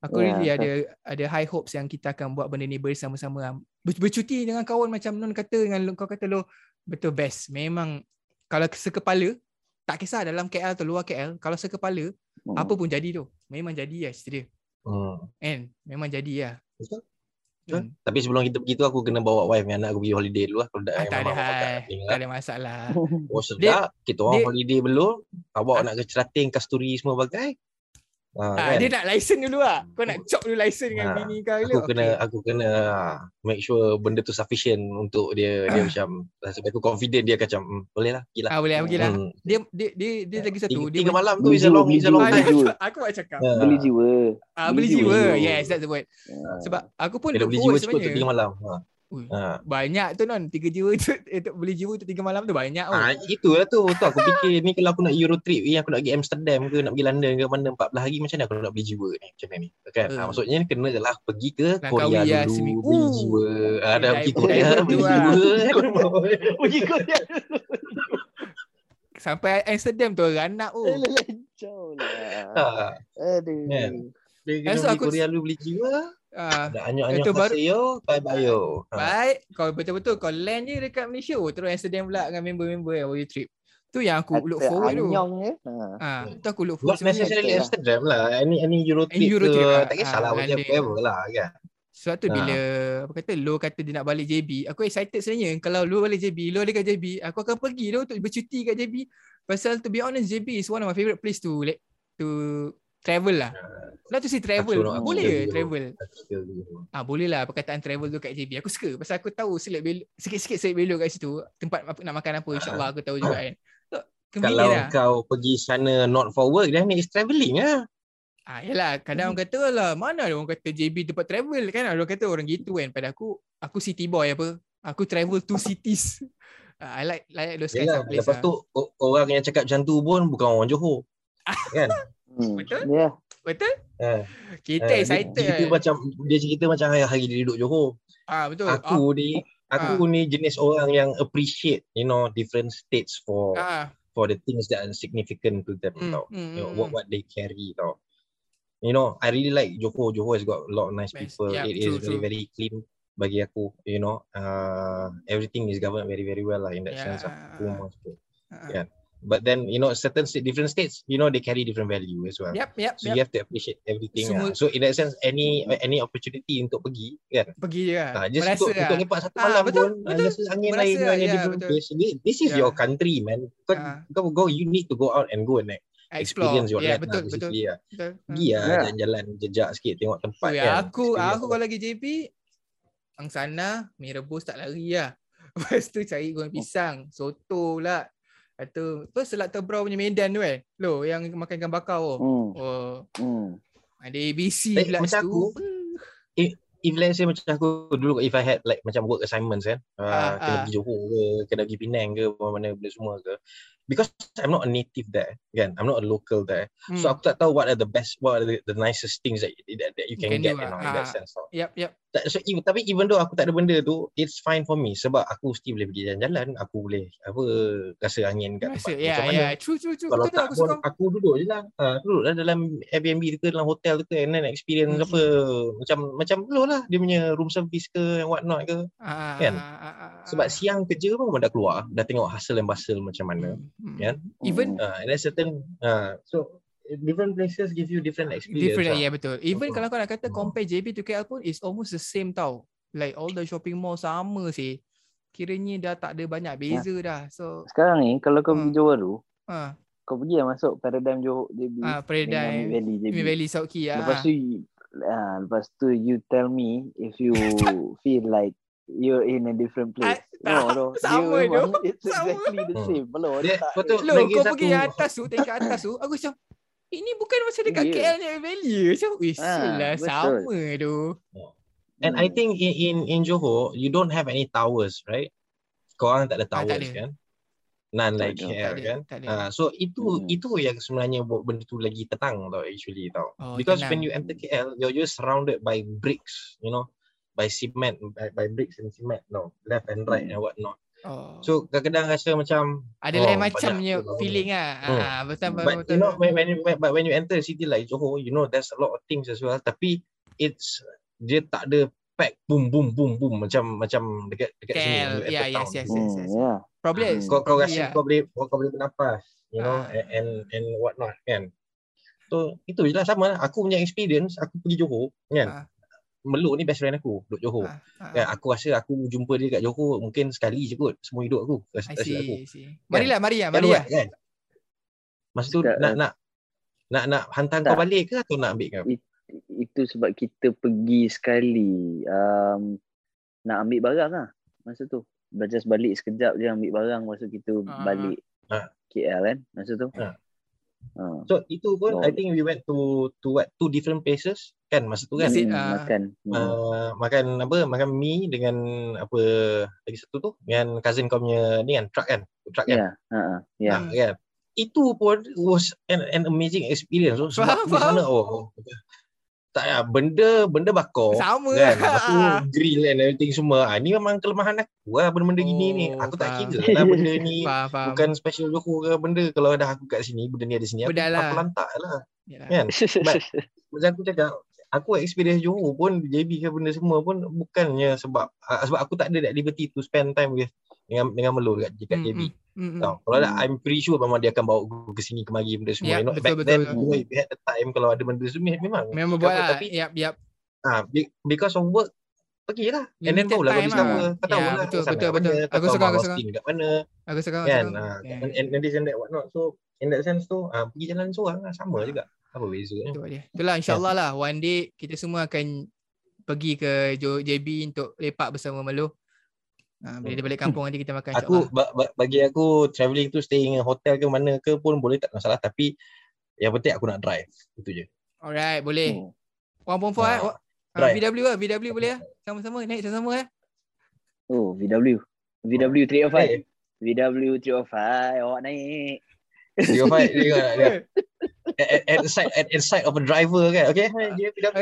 aku Ya, really ada ada high hopes yang kita akan buat benda ni bersama-sama. Ber- Bercuti dengan kawan macam Non kata dengan lo- kau kata lo betul best. Memang kalau sekepala, tak kisah dalam KL atau luar KL, kalau sekepala, Hmm. apa pun jadi tu. Memang jadi lah cerita dia. hmm. Kan? Memang jadi lah. Betul. Hmm. tapi sebelum kita pergi tu aku kena bawa wife dengan anak aku pergi holiday dulu lah kalau tak Ah, tak ada hai. Tak ada masalah. Oh sedap, kita orang dia- holiday belum, awak Ah. nak ke Cerating, Kasturi semua bagai. Ha, Ah, kan? dia nak license dulu lah. Kau nak chop dulu license dengan Ah, bini kau dulu. aku kena aku kena ah, make sure benda tu sufficient untuk dia dia macam sampai aku confident dia akan macam hmm, boleh lah gila. Ah, boleh lah, pergi lah. Hmm. Dia, dia, dia, dia lagi satu. Tiga, dia tiga malam tu beli is a jiwa, long beli is a long jiwa, beli time. jiwa. aku nak cakap. Ah, Beli jiwa. Ah, beli beli jiwa. jiwa. Yes, that's the word. Ah. Sebab aku pun Kena look beli jiwa cukup sebenarnya. tiga malam. Ha. Ui, Ha. Banyak tu non. Tiga jiwa tu, untuk beli jiwa tu tiga malam tu banyak. Oh. Ah, itulah tu. Tu aku fikir ni kalau aku nak Euro trip ni aku nak pergi Amsterdam ke nak pergi London ke mana 14 hari macam mana aku nak beli jiwa ni macam mana ni. Kan? Eh. Ha, maksudnya kena lah pergi ke Langkawi Korea lah, dulu seminggu. beli Uh. jiwa. Ah, dah pergi Korea dulu beli lah. jiwa. pergi Korea. Sampai Amsterdam tu ranak oh. Eh, Lencau lah. Ha. Aduh. Kan? Dia kena Eh, so pergi aku- Korea dulu beli jiwa. Ah, Dah anyok-anyok Itu baru- hasil bye bye yo. Ha. baik. Kau betul-betul kau land je dekat Malaysia. Oh, terus Amsterdam pula dengan member-member yang world trip. Tu yang aku look forward tu. Anyong je. Ha. Ah, tu aku look forward Not necessarily lah. Amsterdam lah. Any any Euro trip, Euro trip ke, lah. tak kisahlah Ah, macam whatever lah kan. Sebab tu Ah. bila apa kata Lo kata dia nak balik JB, aku excited sebenarnya. Kalau Lo balik JB, Lo ada kat JB, aku akan pergi Lo untuk bercuti kat JB. Pasal to be honest JB is one of my favorite place to like to travel lah. Not to say travel, nak- boleh ke travel? Ah boleh lah perkataan travel tu kat JB. Aku suka pasal aku tahu selip belok sikit-sikit selip belok kat situ tempat apa- nak makan apa insya-Allah aku tahu juga kan. Kalau lah. kau pergi sana not for work, then it's travelling lah. Ah, yelah, kadang orang kata lah, mana ada orang kata JB tempat travel kan? Ada orang kata orang gitu kan. Pada aku, aku city boy apa. Aku travel to cities. Ah, I like like those kinds Yalah, of place. lepas lah. tu orang yang cakap macam tu pun bukan orang Johor. kan? Hmm. Betul? Ya. Betul? Ha. Kita dia, excited. dia cerita macam dia cerita macam hari-hari dia duduk Johor. ah, betul. Aku ni aku ni jenis orang yang appreciate you know different states for ah, for the things that are significant to them mm, tau. mm, You know, mm, what what they carry tau. You know, I really like Johor. Johor has got a lot of nice Best. people. Yeah, It is true, very true. very clean bagi aku. You know, uh, everything is governed very very well lah in that sense lah. Aku Yeah. memang suka. ah. Yeah. But then you know certain state, different states, you know they carry different value as well. Yep, yep, So yep. you have to appreciate everything. Semua- Lah. So in that sense, any any opportunity untuk pergi kan, Pergi je lah. Ah, just Merasa untuk, untuk lah. lepak satu Ah, malam betul, pun, betul. just angin Merasa lain lah, dengan ya, different betul. place. This, this is Ya. your country, man. Kau, Ah. kau go, you need to go out and go and like, Explore. experience your Ya, life betul, lah, betul. lah. betul. Ah. Pergi lah, Ya. jalan-jalan, jejak sikit, tengok tempat Ui, kan. aku Experience aku lah. kalau lagi JP ang sana mi rebus tak lari lah. Lepas tu cari goreng pisang, soto lah. Tu apa selat tebrau punya medan tu kan. Lo yang makan ikan bakar tu. Hmm. Oh, Hmm. ada ABC Eh, pula macam situ. aku, if let's say macam aku dulu if I had like macam work assignments kan uh, Ah, kena ah. pergi Johor ke kena pergi Penang ke mana benda semua ke because I'm not a native there kan I'm not a local there Hmm. so aku tak tahu what are the best what are the, the nicest things that, that, that you can, can get do you lah. know, in that Ah. sense tau. Yap, yap. Tak- so, even, tapi even though aku tak ada benda tu it's fine for me sebab aku still boleh pergi jalan-jalan aku boleh apa rasa angin kat Rasa, tempat ya, macam mana ya. True, true, true. kalau Betul tu tak aku pun aku duduk je lah ha, duduk lah dalam Airbnb tu ke dalam hotel tu ke and then experience Hmm. apa macam macam dulu lah dia punya room service ke and what not ke Ah, kan? ah, ah, ah, sebab siang kerja pun dah keluar dah tengok hustle and bustle macam mana Hmm, hmm. kan? Even uh, and then certain uh, so different places give you different experience Different, lah. ya betul. Even Hmm. kalau kau nak kata Hmm. compare JB to KL pun it's almost the same tau. Like all the shopping mall sama sih. Kiranya dah tak ada banyak beza dah. So, Sekarang ni kalau kau pergi Hmm. Johor tu, ah, kau pergi lah masuk Paradigm Johor JB. ah dengan Paradigm, Mid Valley JB. Mid Valley South Key ah. Lepas tu ah, lepas tu you tell me if you feel like you're in a different place. Ah, no, no. sama tu. It's Sama. exactly the Hmm. same. Belum. Dia- tak betul. ada. Lo, lagi kau satu- pergi atas tu, tengok atas tu, aku macam ini bukan macam dekat Ya. KL ni Valley? Macam, wih, Ah, lah, betul. sama tu. and I Hmm. think in, in in Johor you don't have any towers right korang tak ada Ah, tak towers ada. kan none Tak like ada, here Tak kan tak ada. Ah, so itu Hmm. itu yang sebenarnya buat benda tu lagi tenang tau actually tau. Oh, Because tenang. when you enter KL, you're just surrounded by bricks, you know, by cement, by, by bricks and cement, no, left and right Hmm. and what not. Oh. So kadang-kadang rasa macam ada oh, lain macam banyak punya tu lah. feeling ah. Hmm. Ah, betul betul but betul. you know when, when you but when you enter a city like Johor, you know there's a lot of things as well. Tapi it's dia tak ada pack boom boom boom boom macam macam dekat dekat sini. KL, when you yeah, enter yes, yes, yes, Hmm, yes. yeah. Probably, kau kau rasa yeah. kau boleh kau boleh bernafas you know Ah. and and, what not kan so itu je lah sama lah aku punya experience aku pergi Johor kan Ah. Meluk ni best friend aku duduk Johor Ah, ah, kan aku rasa aku jumpa dia kat Johor mungkin sekali je kot semua hidup aku rasa, I rasa see, aku I see. Marilah, Maria, kan Maria. Wan, kan masa tu nak eh, nak nak nak hantar tak. kau balik ke atau nak ambil kau Itu sebab kita pergi sekali. Um, nak ambil barang lah masa tu. Just balik sekejap je ambil barang masa kita Ah. balik Ah. KL kan masa tu. Ah. Ah. so itu pun Oh. I think we went to to what two different places kan masa tu kan? It, Hmm, ah. makan. Uh, makan apa? Makan mi dengan apa lagi satu tu? Dengan cousin kau punya ni kan? Truck kan? Truck kan? Ya, ha ah, ya. Kan? Itu pun was an, an amazing experience. So, sebab Faham, di sana oh tak ya benda benda bakar. Sama. kan? Lepas tu grill and everything semua. Ah, ni memang kelemahan aku lah benda-benda gini ni. Oh, aku tak faham. kira lah benda ni Faham, faham. bukan special Johor ke benda. Kalau dah aku kat sini benda ni ada sini aku, lah. aku lantak lah. Yalah. kan? But- macam aku cakap aku experience Johor pun JB ke benda semua pun bukannya sebab uh, sebab aku tak ada that liberty to spend time with dengan dengan Melo dekat, dekat Hmm, JB hmm, hmm, hmm. tau kalau ada Hmm. I'm pretty sure memang dia akan bawa aku ke sini kemari benda semua Ya, you know betul, back betul, then betul. we had the time kalau ada benda semua memang Memang buat lah. tapi Yap, yap. ah be- because of work pergilah and then Limited barulah kau discover lah. kau tahu Ya, lah betul, sana betul, kat betul. Aku tahu suka, aku hosting dekat mana Aku aku kan sekarang. ah, Ya, and, and, and this and that what not so in that sense tu ah, pergi jalan seorang lah sama juga apa bezanya Betul dia. Itulah insyaAllah lah. One day kita semua akan pergi ke JB untuk lepak bersama Melo. Ha, bila dia balik kampung nanti kita makan Aku insyaAllah. ba- ba- bagi aku travelling tu staying in hotel ke mana ke pun boleh tak masalah tapi yang penting aku nak drive. Itu je. Alright, boleh. Hmm. 1.4 eh. Wa- ah, right. VW lah, VW boleh lah. Sama-sama naik sama-sama eh. Oh, VW. VW 305. Okay. VW 305. Awak naik. Dia fight dia dia- dia at, at, at the side at, at the side of a driver kan. Okay. Dia dia tidak.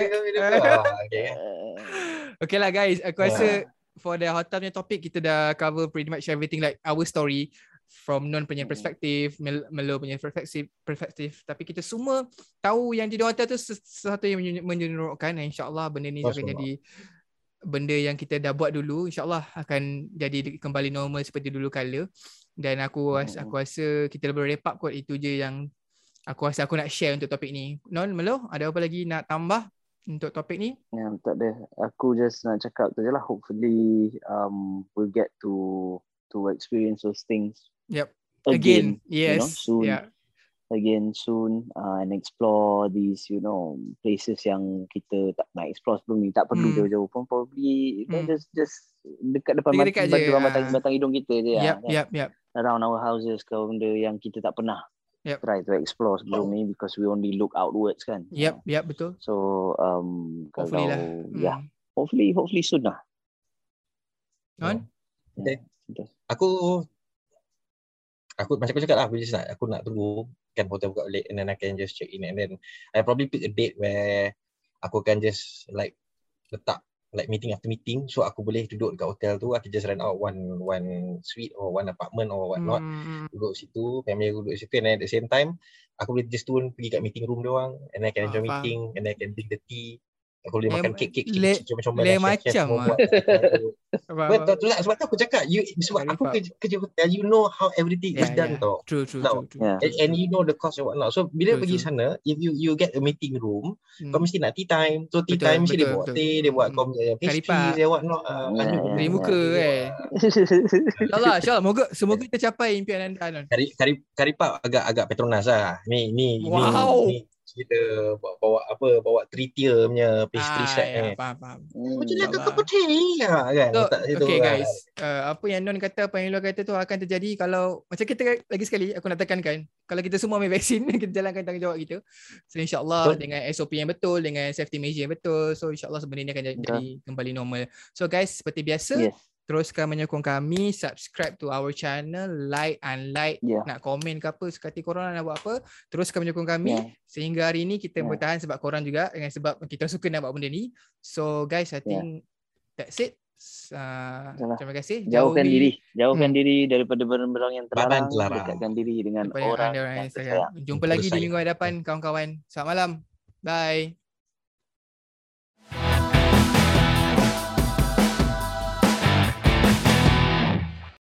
Ah, okay. Okay lah guys, aku Ah. rasa for the hotel punya topik kita dah cover pretty much everything like our story from non punya Hmm. perspektif, Mel- Melo punya perspektif, perspektif. Tapi kita semua tahu yang di hotel tu ses- sesuatu yang menye- menyeronokkan. Dan InsyaAllah benda ni akan jadi benda yang kita dah buat dulu. InsyaAllah akan jadi kembali normal seperti dulu kala. Dan aku rasa, Hmm. aku rasa kita boleh wrap up kot. Itu je yang aku rasa aku nak share untuk topik ni. Non, Melo, ada apa lagi nak tambah untuk topik ni? yang tak ada. Aku just nak cakap tu je lah. Hopefully um, we'll get to to experience those things Yep. again. Again, yes. know, soon. Yeah. again soon uh, and explore these you know places yang kita tak nak explore sebelum ni tak perlu Hmm. jauh-jauh pun probably you know, Hmm. just just dekat depan Dekat-dekat mata je, depan ah. batang, batang hidung kita je Yep, lah, kan? yep, yep. around our houses ke benda yang kita tak pernah Yep. try to explore sebelum ni because we only look outwards kan Yep, yep, betul. so um Hopefully kalau lah. yeah Hmm. hopefully hopefully soon lah? Okay. Betul. Aku aku macam aku cakap lah aku just nak aku nak tunggu kan hotel buka balik and then I can just check in and then I probably pick a date where aku akan just like letak like meeting after meeting so aku boleh duduk dekat hotel tu aku just rent out one one suite or one apartment or what not Hmm. duduk situ family aku duduk situ and then at the same time aku boleh just turun pergi kat meeting room dia orang and then I can enjoy faham. meeting and then I can drink the tea aku boleh makan kek-kek lain- comel-comel lain lah, chef-chef macam ah. buat Faham, Betul tu lah sebab tu aku cakap you sebab aku kerja, kerja hotel you know how everything is Yeah, done yeah. tau. True, true, true, true. yeah And, and you know the cost and whatnot. So bila True, pergi true. sana if you you get a meeting room Hmm. kau mesti nak tea time. So tea Betul, time mesti dia buat betul. teh, dia buat Hmm. kau punya pastries dia. Uh, yeah, benda Beri muka dia eh. buat. InsyaAllah, insyaAllah. Moga, semoga kita capai impian anda, Non. Kari kari karipak agak agak Petronas lah. Ni ni Wow. Kita bawa, bawa apa bawa three tier punya pastry Ah, set ya, ni. faham, faham. Hmm. Macam nak of tea lah kan. So, Letak situ okay lah. guys, uh, apa yang Non kata, apa yang Luar kata tu akan terjadi kalau, macam kita lagi sekali, aku nak tekankan, kalau kita semua ambil vaksin, kita jalankan tanggungjawab kita. So insyaAllah Betul. dengan SOP yang betul, dengan safety measure yang betul, so insyaAllah sebenarnya akan jadi, Betul. jadi kembali normal. So guys, seperti biasa, yes teruskan menyokong kami, subscribe to our channel, like, unlike, yeah nak komen ke apa, sekati korang nak buat apa, teruskan menyokong kami. yeah Sehingga hari ni kita Yeah. bertahan sebab korang juga dengan sebab kita suka nak buat benda ni. So guys, I Yeah. think that's it. Uh, terima kasih. jauhkan Jauhi diri jauhkan Hmm. diri daripada barang-barang yang terlarang dekatkan diri dengan daripada orang orang yang yang sayang. Jumpa lagi di minggu hadapan kawan-kawan. Selamat malam. Bye.